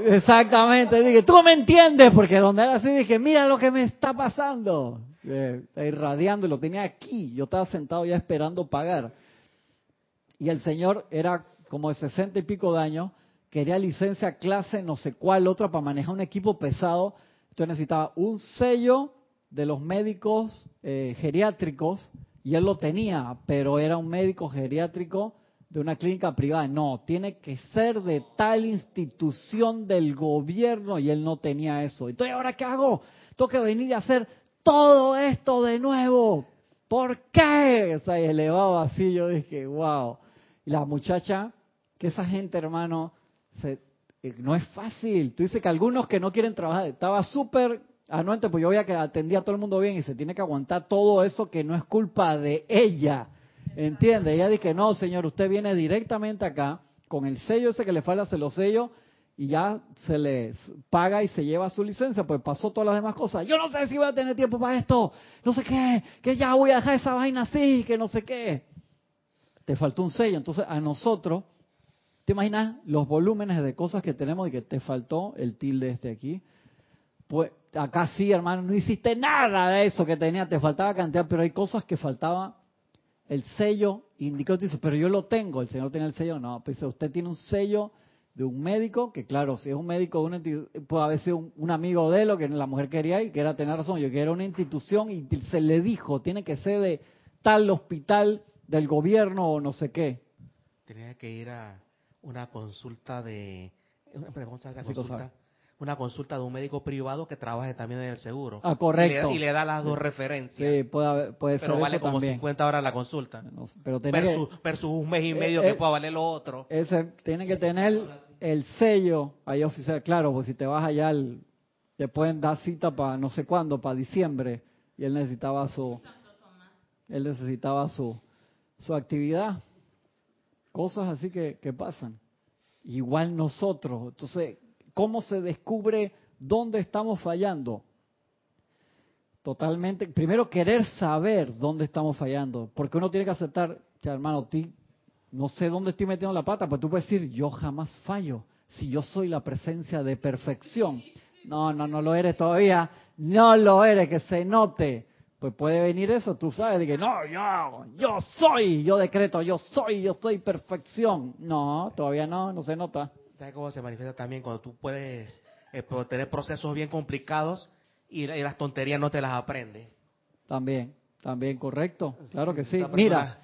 Exactamente, dije, tú me entiendes, porque donde era así dije, mira lo que me está pasando. Eh, está irradiando y lo tenía aquí, yo estaba sentado ya esperando pagar. Y el señor era como de sesenta y pico de años, quería licencia, clase, no sé cuál, otra para manejar un equipo pesado. Entonces necesitaba un sello de los médicos eh, geriátricos, y él lo tenía, pero era un médico geriátrico de una clínica privada. No, tiene que ser de tal institución del gobierno y él no tenía eso. Entonces, ¿ahora qué hago? Tengo que venir a hacer todo esto de nuevo. ¿Por qué? O sea, elevado así, yo dije, wow. Y la muchacha, que esa gente, hermano, se, eh, no es fácil. Tú dices que algunos que no quieren trabajar, estaba súper anuente, pues yo veía que atendía a todo el mundo bien y se tiene que aguantar todo eso que no es culpa de ella ¿Entiende? Ella dice, no, señor, usted viene directamente acá, con el sello ese que le falta, se lo sello, y ya se le paga y se lleva su licencia, pues pasó todas las demás cosas. Yo no sé si voy a tener tiempo para esto, no sé qué, que ya voy a dejar esa vaina así, que no sé qué. Te faltó un sello, entonces a nosotros, ¿te imaginas los volúmenes de cosas que tenemos y que te faltó el tilde este aquí? Pues acá sí, hermano, no hiciste nada de eso que tenía, te faltaba cantidad, pero hay cosas que faltaban el sello indicó, dice, pero yo lo tengo, el señor tiene el sello, no, pues usted tiene un sello de un médico, que claro, si es un médico, una puede haber sido un, amigo de él, lo que la mujer quería y que era tener razón, yo que era una institución y se le dijo, tiene que ser de tal hospital del gobierno o no sé qué. Tenía que ir a una consulta de... Una pregunta, consulta, una consulta de un médico privado que trabaje también en el seguro. Ah, correcto. Y le, da las dos referencias. Sí, puede, puede pero ser vale eso como también. 50 horas la consulta. pero tiene versus, que, versus un mes y medio eh, que eh, pueda valer lo otro. Ese tiene que tener el sello ahí oficial, claro, pues si te vas allá, el, te pueden dar cita para no sé cuándo, para diciembre, y él necesitaba su, él necesitaba su, su actividad. Cosas así que, que pasan. Igual nosotros. Entonces, ¿cómo se descubre dónde estamos fallando? Totalmente, primero querer saber dónde estamos fallando, porque uno tiene que aceptar, que hermano, ti, no sé dónde estoy metiendo la pata, pero tú puedes decir, yo jamás fallo, si yo soy la presencia de perfección. No, no, no lo eres todavía, no lo eres, que se note. Pues puede venir eso, tú sabes, de que no, yo, yo soy, yo decreto, yo soy, yo soy perfección. No, todavía no, no se nota. ¿Sabes cómo se manifiesta también cuando tú puedes eh, tener procesos bien complicados y, y, las tonterías no te las aprendes? También, también correcto, claro que sí. Mira,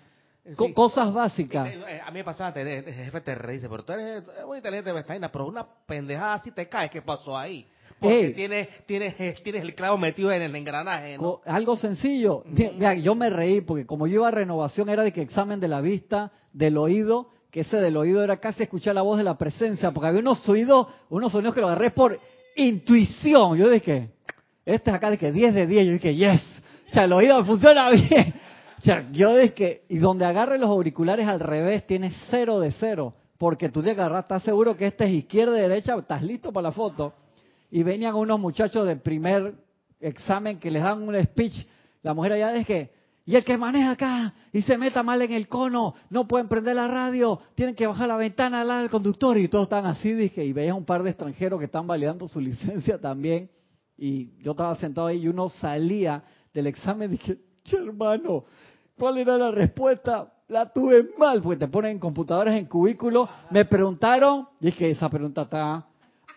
co sí. cosas básicas. Eh, A mí me pasaba, el jefe te dice, pero tú eres muy inteligente, pero una pendejada así te cae, ¿qué pasó ahí? Porque tienes, tienes, tienes el clavo metido en el engranaje, ¿no? Co- Algo sencillo. Mira, yo me reí porque como yo iba a renovación era de que examen de la vista, del oído, que ese del oído era casi escuchar la voz de la presencia, porque había unos oídos, unos sonidos que lo agarré por intuición. Yo dije, este es acá de que 10 de 10, yo dije, yes. O sea, el oído funciona bien. O sea, yo dije, y donde agarre los auriculares al revés, tienes cero de cero, porque tú te agarras, estás seguro que este es izquierda y derecha, estás listo para la foto. Y venían unos muchachos de primer examen que les dan un speech, la mujer allá es y el que maneja acá y se meta mal en el cono, no pueden prender la radio, tienen que bajar la ventana al lado del conductor y todos están así, dije, y veías un par de extranjeros que están validando su licencia también, y yo estaba sentado ahí y uno salía del examen y dije, "Che, hermano, ¿cuál era la respuesta? La tuve mal, porque te ponen en computadoras en cubículo. Me preguntaron, que esa pregunta está,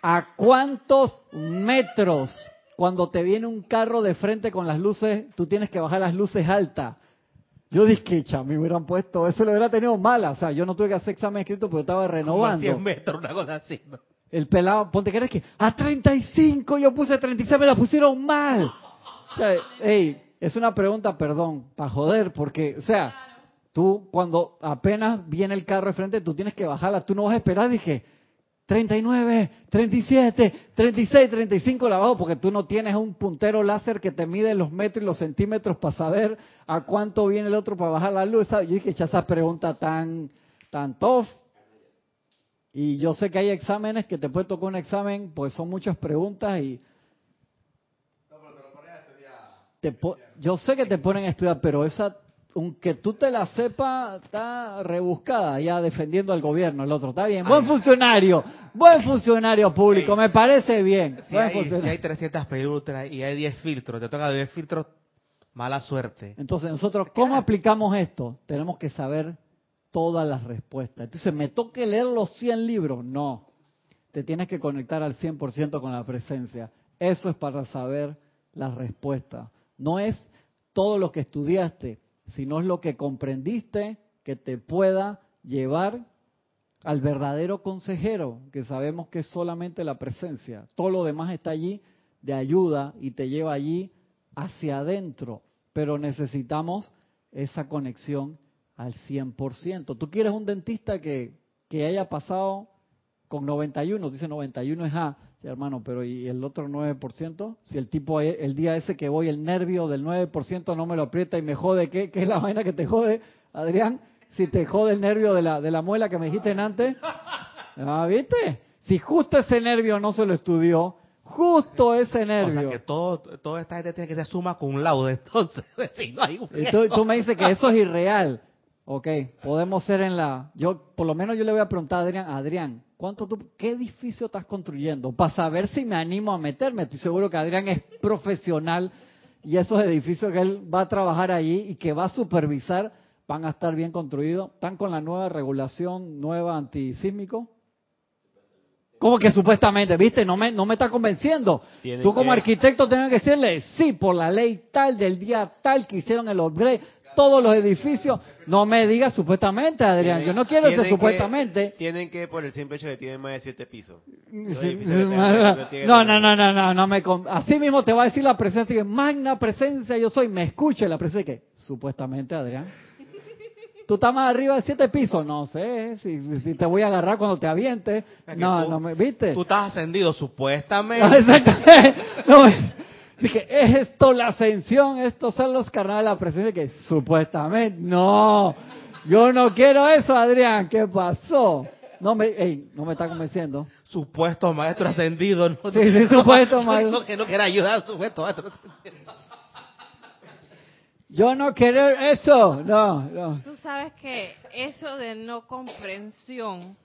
¿a cuántos metros cuando te viene un carro de frente con las luces, tú tienes que bajar las luces altas. Yo dije, que me hubieran puesto, eso lo hubiera tenido mala. O sea, yo no tuve que hacer examen escrito porque estaba renovando. 100 metros, una cosa así. ¿no? El pelado, ponte que eres que a 35 yo puse 36, me la pusieron mal. O sea, ey, es una pregunta, perdón, para joder, porque, o sea, tú cuando apenas viene el carro de frente, tú tienes que bajarla, tú no vas a esperar, dije, 39, 37, 36, 35 la bajo, porque tú no tienes un puntero láser que te mide los metros y los centímetros para saber a cuánto viene el otro para bajar la luz. Yo dije, echa esa pregunta tan, tan tough. Y yo sé que hay exámenes que te puede tocar un examen, pues son muchas preguntas y... Te po- yo sé que te ponen a estudiar, pero esa, aunque tú te la sepas, está rebuscada ya defendiendo al gobierno. El otro, está bien. Buen funcionario, buen funcionario público, me parece bien. Si hay, si hay 300 películas y hay 10 filtros, te toca 10 filtros, mala suerte. Entonces, nosotros, ¿cómo aplicamos esto? Tenemos que saber todas las respuestas. Entonces, ¿me toque leer los 100 libros? No. Te tienes que conectar al 100% con la presencia. Eso es para saber las respuestas. No es todo lo que estudiaste, sino es lo que comprendiste que te pueda llevar al verdadero consejero, que sabemos que es solamente la presencia. Todo lo demás está allí de ayuda y te lleva allí hacia adentro, pero necesitamos esa conexión al 100%. Tú quieres un dentista que, que haya pasado con 91, dice 91 es A, Sí, hermano, pero ¿y el otro 9%? Si el tipo, e- el día ese que voy, el nervio del 9% no me lo aprieta y me jode, ¿qué, qué es la vaina que te jode, Adrián? Si te jode el nervio de la, de la muela que me dijiste en antes. Ah, ¿viste? Si justo ese nervio no se lo estudió, justo ese O nervio. sea que todo, toda esta gente tiene que ser suma con laude, entonces, si no hay un Y tú, tú me dices que eso es irreal. Ok, podemos ser en la... Yo, por lo menos yo le voy a preguntar a Adrián, Adrián, ¿cuánto tú, ¿qué edificio estás construyendo? Para saber si me animo a meterme. Estoy seguro que Adrián es profesional y esos edificios que él va a trabajar allí y que va a supervisar van a estar bien construidos. ¿Están con la nueva regulación nueva antisísmico? ¿Cómo que supuestamente? ¿Viste? No me, no me está convenciendo. Tú como que- arquitecto tienes que decirle, sí, por la ley tal, del día tal que hicieron el upgrade, todos los edificios. No me digas supuestamente, Adrián. Yo no quiero que- supuestamente. Tienen que, por el simple hecho de que tienen más de siete pisos. No, no, no, no, no, no me así mismo te va a decir la presencia que magna presencia yo soy, me escuche la presencia que supuestamente Adrián. ¿Tú estás más arriba de siete pisos? No sé, si, si- te voy a agarrar cuando te aviente. que No, tú- no me, ¿viste? Tú estás ascendido, Ah, supuestamente. Exactamente. No, dije, ¿es esto la ascensión? ¿Estos son los carnales de la presencia? Que supuestamente, no. Yo no quiero eso, Adrián. ¿Qué pasó? No me, ey, no me está convenciendo. Supuesto maestro ascendido. No, Sí, sí, supuesto maestro. No, que no quiera ayudar, supuesto maestro ascendido. Yo no quiero eso. No, no. Tú sabes que eso de no comprensión,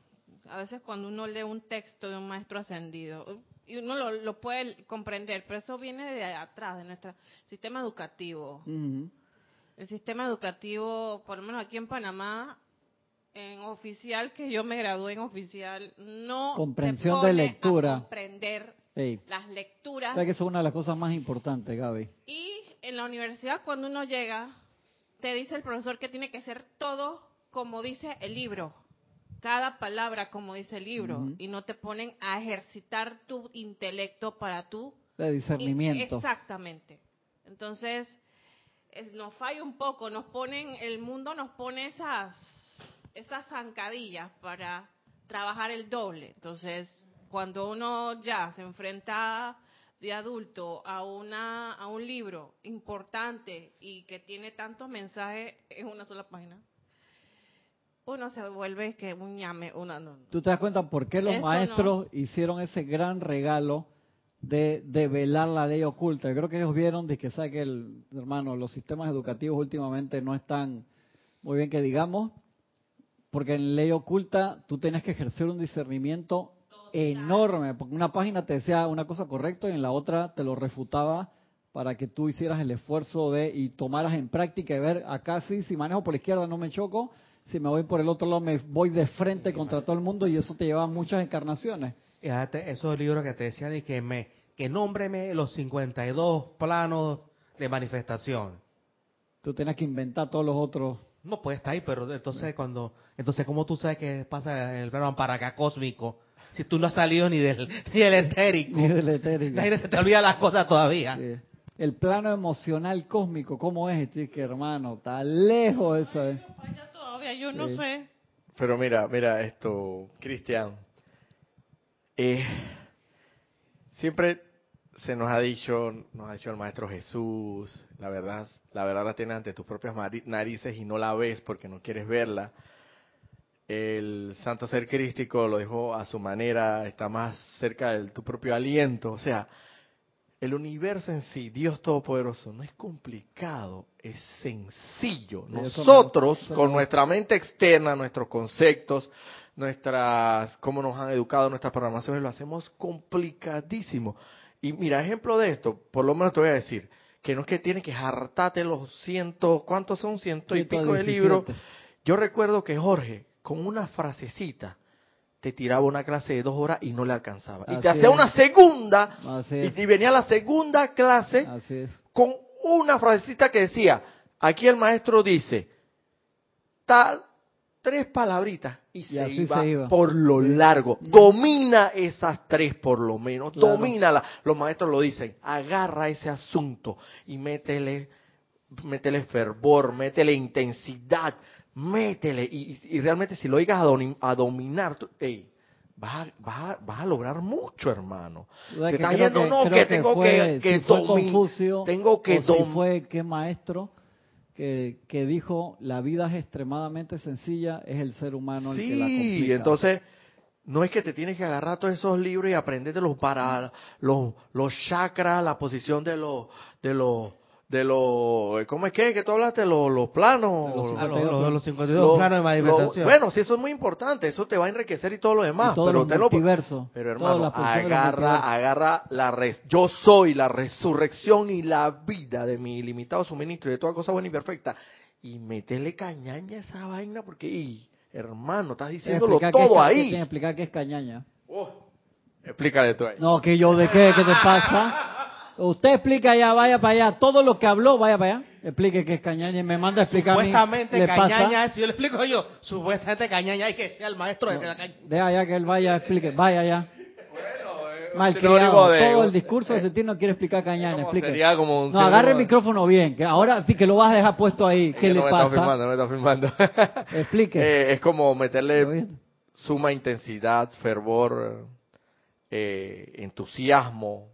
a veces cuando uno lee un texto de un maestro ascendido, y uno lo, lo puede comprender, pero eso viene de atrás, de nuestro sistema educativo. El sistema educativo, por lo menos aquí en Panamá, en oficial, que yo me gradué en oficial, no te Comprensión de lectura. a comprender Ey, las lecturas sabes que eso es una de las cosas más importantes, Gaby. y en la universidad, cuando uno llega, te dice el profesor que tiene que ser todo como dice el libro. Cada palabra como dice el libro. Y no te ponen a ejercitar tu intelecto para tu... De discernimiento. Exactamente. Entonces, es- nos falla un poco. Nos ponen, el mundo nos pone esas, esas zancadillas para trabajar el doble. Entonces, cuando uno ya se enfrenta de adulto a una a un libro importante y que tiene tantos mensajes en una sola página, uno se vuelve que un ñame, uno no. ¿Tú te das cuenta por qué los Esto maestros hicieron ese gran regalo de, de velar la ley oculta? Yo creo que ellos vieron de que, que el, hermano, los sistemas educativos últimamente no están muy bien que digamos, porque en ley oculta tú tenías que ejercer un discernimiento enorme, porque una página te decía una cosa correcta y en la otra te lo refutaba para que tú hicieras el esfuerzo de y tomaras en práctica y ver acá sí, si manejo por la izquierda no me choco, si me voy por el otro lado me voy de frente contra todo el mundo y eso te lleva a muchas encarnaciones. Fíjate, esos libros que te decían y que me que nómbreme los 52 planos de manifestación. Tú tienes que inventar todos los otros. No puede estar ahí, pero entonces cuando, entonces cómo tú sabes que pasa el plano para acá cósmico, si tú no has salido ni del, ni del etérico, Ni del etérico. Se te olvida las cosas todavía. Sí. El plano emocional cósmico, ¿cómo es, chique, hermano? Está lejos eso. eh. Yo no Sí. sé. Pero mira, mira esto, Cristian. Eh, siempre se nos ha dicho, nos ha dicho el maestro Jesús, la verdad, la verdad la tienes ante tus propias narices y no la ves porque no quieres verla. El santo ser crístico lo dejó a su manera, está más cerca de tu propio aliento. O sea, el universo en sí, Dios Todopoderoso, no es complicado, es sencillo. Nosotros, con nuestra mente externa, nuestros conceptos, nuestras, cómo nos han educado, nuestras programaciones, lo hacemos complicadísimo. Y mira, ejemplo de esto, por lo menos te voy a decir, que no es que tienes que hartarte los cientos, ¿cuántos son? Ciento y pico de 117. libros. Yo recuerdo que Jorge, con una frasecita, te tiraba una clase de dos horas y no le alcanzaba. Y te hacía una segunda, y, y venía la segunda clase con una frasecita que decía, aquí el maestro dice, tal, tres palabritas, y, Y se, iba se iba. por lo largo. Domina esas tres por lo menos, Claro. domínala. Los maestros lo dicen, agarra ese asunto y métele, métele fervor, métele intensidad, métele. Y, y- realmente si lo llegas a, a dominar, tú- ey, vas, a, vas, a, vas a lograr mucho, hermano. Te que estás yendo, que- no, que tengo que, que si Confucio, tengo que o si fue qué maestro que, que dijo la vida es extremadamente sencilla, es el ser humano el que la Sí, complica. entonces no es que te tienes que agarrar todos esos libros y aprendértelos para los, los chakras, la posición de los, de los, de los, ¿cómo es que? Que tú hablaste, los, los planos. De los A los, 52 los- los 52 los- planos de los- manifestación. bueno, sí, eso es muy importante, eso te va a enriquecer y todo lo demás, Y todo pero usted lo- multiversos, pero hermano, agarra, agarra la res, yo soy la resurrección y la vida de mi ilimitado suministro y de toda cosa buena y perfecta. Y métele cañaña a esa vaina porque, y, hermano, estás diciéndolo es todo ca- ahí. explicar qué es cañaña. Explícale tú ahí. No, que yo de qué, qué te pasa. Usted explica ya, vaya para allá. Todo lo que habló, vaya para allá. Explique qué es cañaña y me manda a explicar. a mí. Supuestamente ¿Le pasa? cañaña, si yo le explico yo, supuestamente cañaña hay que ser el maestro de la caña. Deja ya que él vaya, explique. Vaya allá. Malcriado. de- Todo el discurso de Sentir no quiere explicar cañaña. ¿Cómo Explique. sería como un No, agarre el micrófono bien. Que ahora sí que lo vas a dejar puesto ahí. Es ¿Qué que le no me está pasa? filmando, no me está filmando. Explique. Eh, es como ¿Lo meterle suma intensidad, fervor, eh, entusiasmo,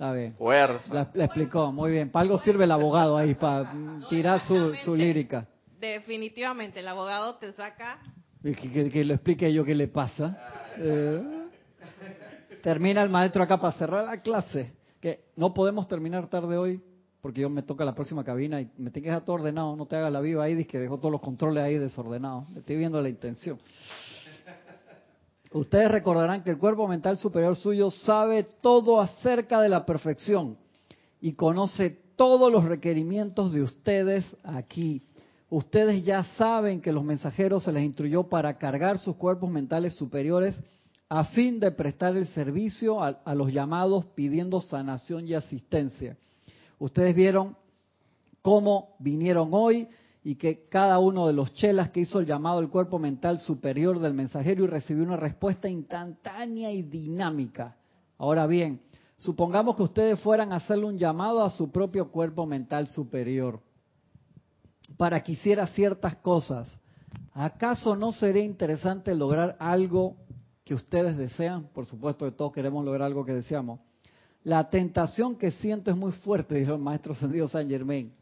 Está bien. fuerza. La, la explicó, muy bien. Para algo sirve el abogado ahí, para tirar su, su lírica. Definitivamente, el abogado te saca. Y Que, que- que lo explique yo qué le pasa. Eh, termina el maestro acá para cerrar la clase. Que no podemos terminar tarde hoy porque yo me toca la próxima cabina y me tengo que dejar todo ordenado. No te hagas la viva ahí, que dejó todos los controles ahí desordenados. Estoy viendo la intención. Ustedes recordarán que el cuerpo mental superior suyo sabe todo acerca de la perfección y conoce todos los requerimientos de ustedes aquí. Ustedes ya saben que los mensajeros se les instruyó para cargar sus cuerpos mentales superiores a fin de prestar el servicio a, los llamados pidiendo sanación y asistencia. Ustedes vieron cómo vinieron hoy y que cada uno de los chelas que hizo el llamado al cuerpo mental superior del mensajero y recibió una respuesta instantánea y dinámica. Ahora bien, supongamos que ustedes fueran a hacerle un llamado a su propio cuerpo mental superior para que hiciera ciertas cosas. ¿Acaso no sería interesante lograr algo que ustedes desean? Por supuesto que todos queremos lograr algo que deseamos. La tentación que siento es muy fuerte, dijo el maestro Sendido San Germain.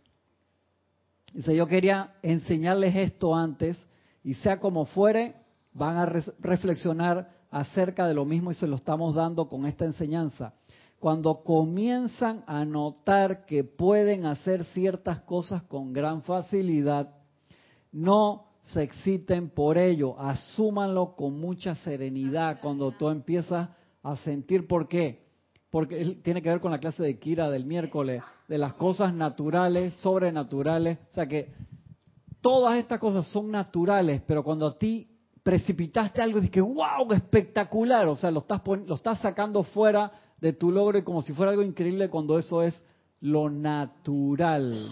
Dice, yo quería enseñarles esto antes y sea como fuere, van a re- reflexionar acerca de lo mismo y se lo estamos dando con esta enseñanza. Cuando comienzan a notar que pueden hacer ciertas cosas con gran facilidad, no se exciten por ello, asúmanlo con mucha serenidad cuando tú empiezas a sentir por qué. Porque tiene que ver con la clase de Kira del miércoles, de las cosas naturales, sobrenaturales. O sea que todas estas cosas son naturales, pero cuando a ti precipitaste algo dices, wow, espectacular, o sea, lo estás, lo estás sacando fuera de tu logro y como si fuera algo increíble cuando eso es lo natural.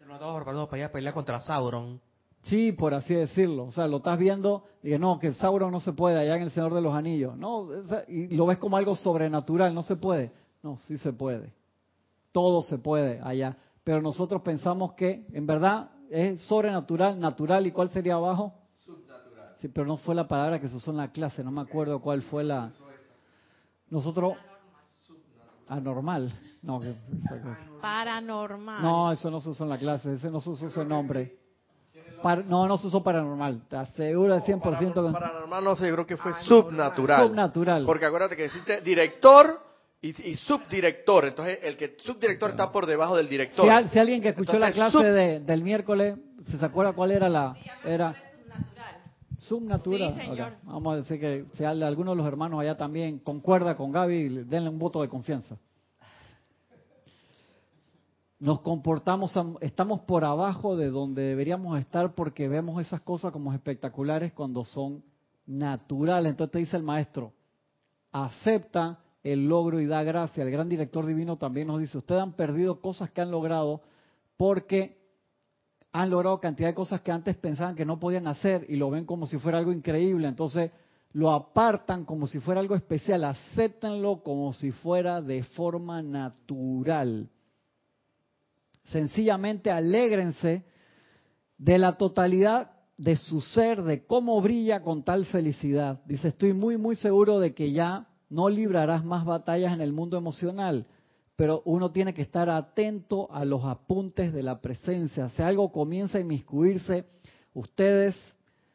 Nos estamos preparando para ir a pelear contra Sauron. Sí, por así decirlo. O sea, lo estás viendo y que no, que Sauron no se puede allá en el Señor de los Anillos. No, y lo ves como algo sobrenatural, no se puede. No, sí se puede. Todo se puede allá. Pero nosotros pensamos que en verdad es sobrenatural, natural. ¿Y cuál sería abajo? Subnatural. Sí, pero no fue la palabra que se usó en la clase. No me acuerdo cuál fue la. Nosotros. Anormal. No, que- Paranormal. no, eso no se usó en la clase. Ese no se usó ese nombre. Par- no, no se usó paranormal. Te aseguro de 100% que Paranormal no sé, yo creo que fue subnatural. subnatural. Porque acuérdate que existe director y, y subdirector. Entonces, el que subdirector está por debajo del director. Si, al- si alguien que escuchó la clase sub- de- del miércoles, ¿se se acuerda cuál era la? Era subnatural. Sí, señor. Vamos a decir que si al- alguno de los hermanos allá también concuerda con Gaby, denle un voto de confianza. Nos comportamos, am- estamos por abajo de donde deberíamos estar porque vemos esas cosas como espectaculares cuando son naturales. Entonces te dice el maestro, acepta el logro y da gracia. El gran director divino también nos dice, ustedes han perdido cosas que han logrado porque han logrado cantidad de cosas que antes pensaban que no podían hacer y lo ven como si fuera algo increíble. Entonces lo apartan como si fuera algo especial, acéptenlo como si fuera de forma natural. Sencillamente alégrense de la totalidad de su ser, de cómo brilla con tal felicidad. Dice, estoy muy, muy seguro de que ya no librarás más batallas en el mundo emocional, pero uno tiene que estar atento a los apuntes de la presencia. Si algo comienza a inmiscuirse, ustedes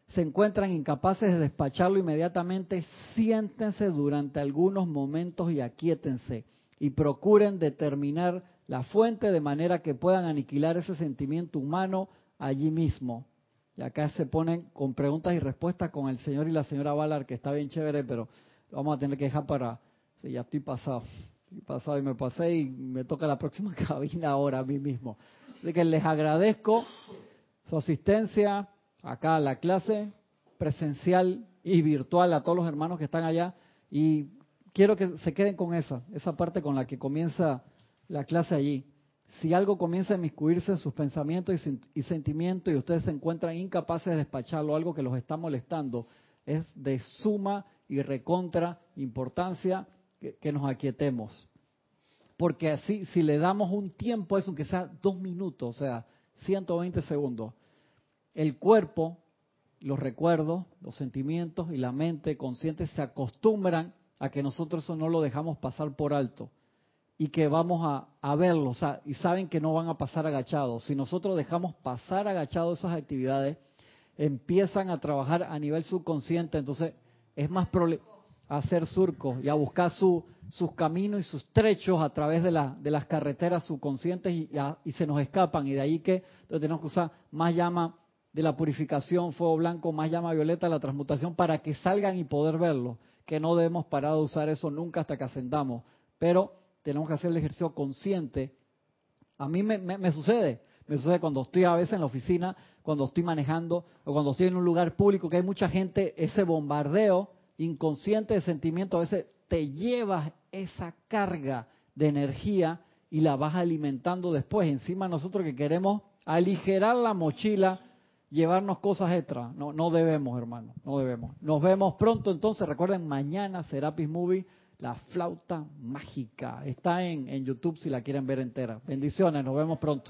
se encuentran incapaces de despacharlo inmediatamente, siéntense durante algunos momentos y aquíétense y procuren determinar la fuente de manera que puedan aniquilar ese sentimiento humano allí mismo. Y acá se ponen con preguntas y respuestas con el señor y la señora Valar, que está bien chévere, pero vamos a tener que dejar para... Sí, ya estoy pasado. Estoy pasado y me pasé y me toca la próxima cabina ahora a mí mismo. Así que les agradezco su asistencia acá a la clase presencial y virtual a todos los hermanos que están allá y quiero que se queden con esa, esa parte con la que comienza la clase allí. Si algo comienza a inmiscuirse en sus pensamientos y sentimientos y ustedes se encuentran incapaces de despacharlo, algo que los está molestando, es de suma y recontra importancia que, que nos aquietemos. Porque así, si le damos un tiempo a eso, aunque sea dos minutos, o sea, 120 segundos, el cuerpo, los recuerdos, los sentimientos y la mente consciente se acostumbran a que nosotros eso no lo dejamos pasar por alto y que vamos a, a verlo, o sea, y saben que no van a pasar agachados. Si nosotros dejamos pasar agachados esas actividades, empiezan a trabajar a nivel subconsciente, entonces es más hacer surcos y a buscar su, sus caminos y sus trechos a través de, la, de las carreteras subconscientes y, se nos escapan. Y de ahí que entonces tenemos que usar más llama de la purificación, fuego blanco, más llama violeta la transmutación para que salgan y poder verlo. Que no debemos parar de usar eso nunca hasta que ascendamos. Pero tenemos que hacer el ejercicio consciente. A mí me, me- me sucede, me sucede cuando estoy a veces en la oficina, cuando estoy manejando o cuando estoy en un lugar público que hay mucha gente, ese bombardeo inconsciente de sentimiento a veces te llevas esa carga de energía y la vas alimentando después. Encima nosotros que queremos aligerar la mochila, llevarnos cosas extras. No, no debemos, hermano, no debemos. Nos vemos pronto entonces. Recuerden, mañana Serapis Movie, la flauta mágica. Está en, en YouTube si la quieren ver entera. Bendiciones, nos vemos pronto.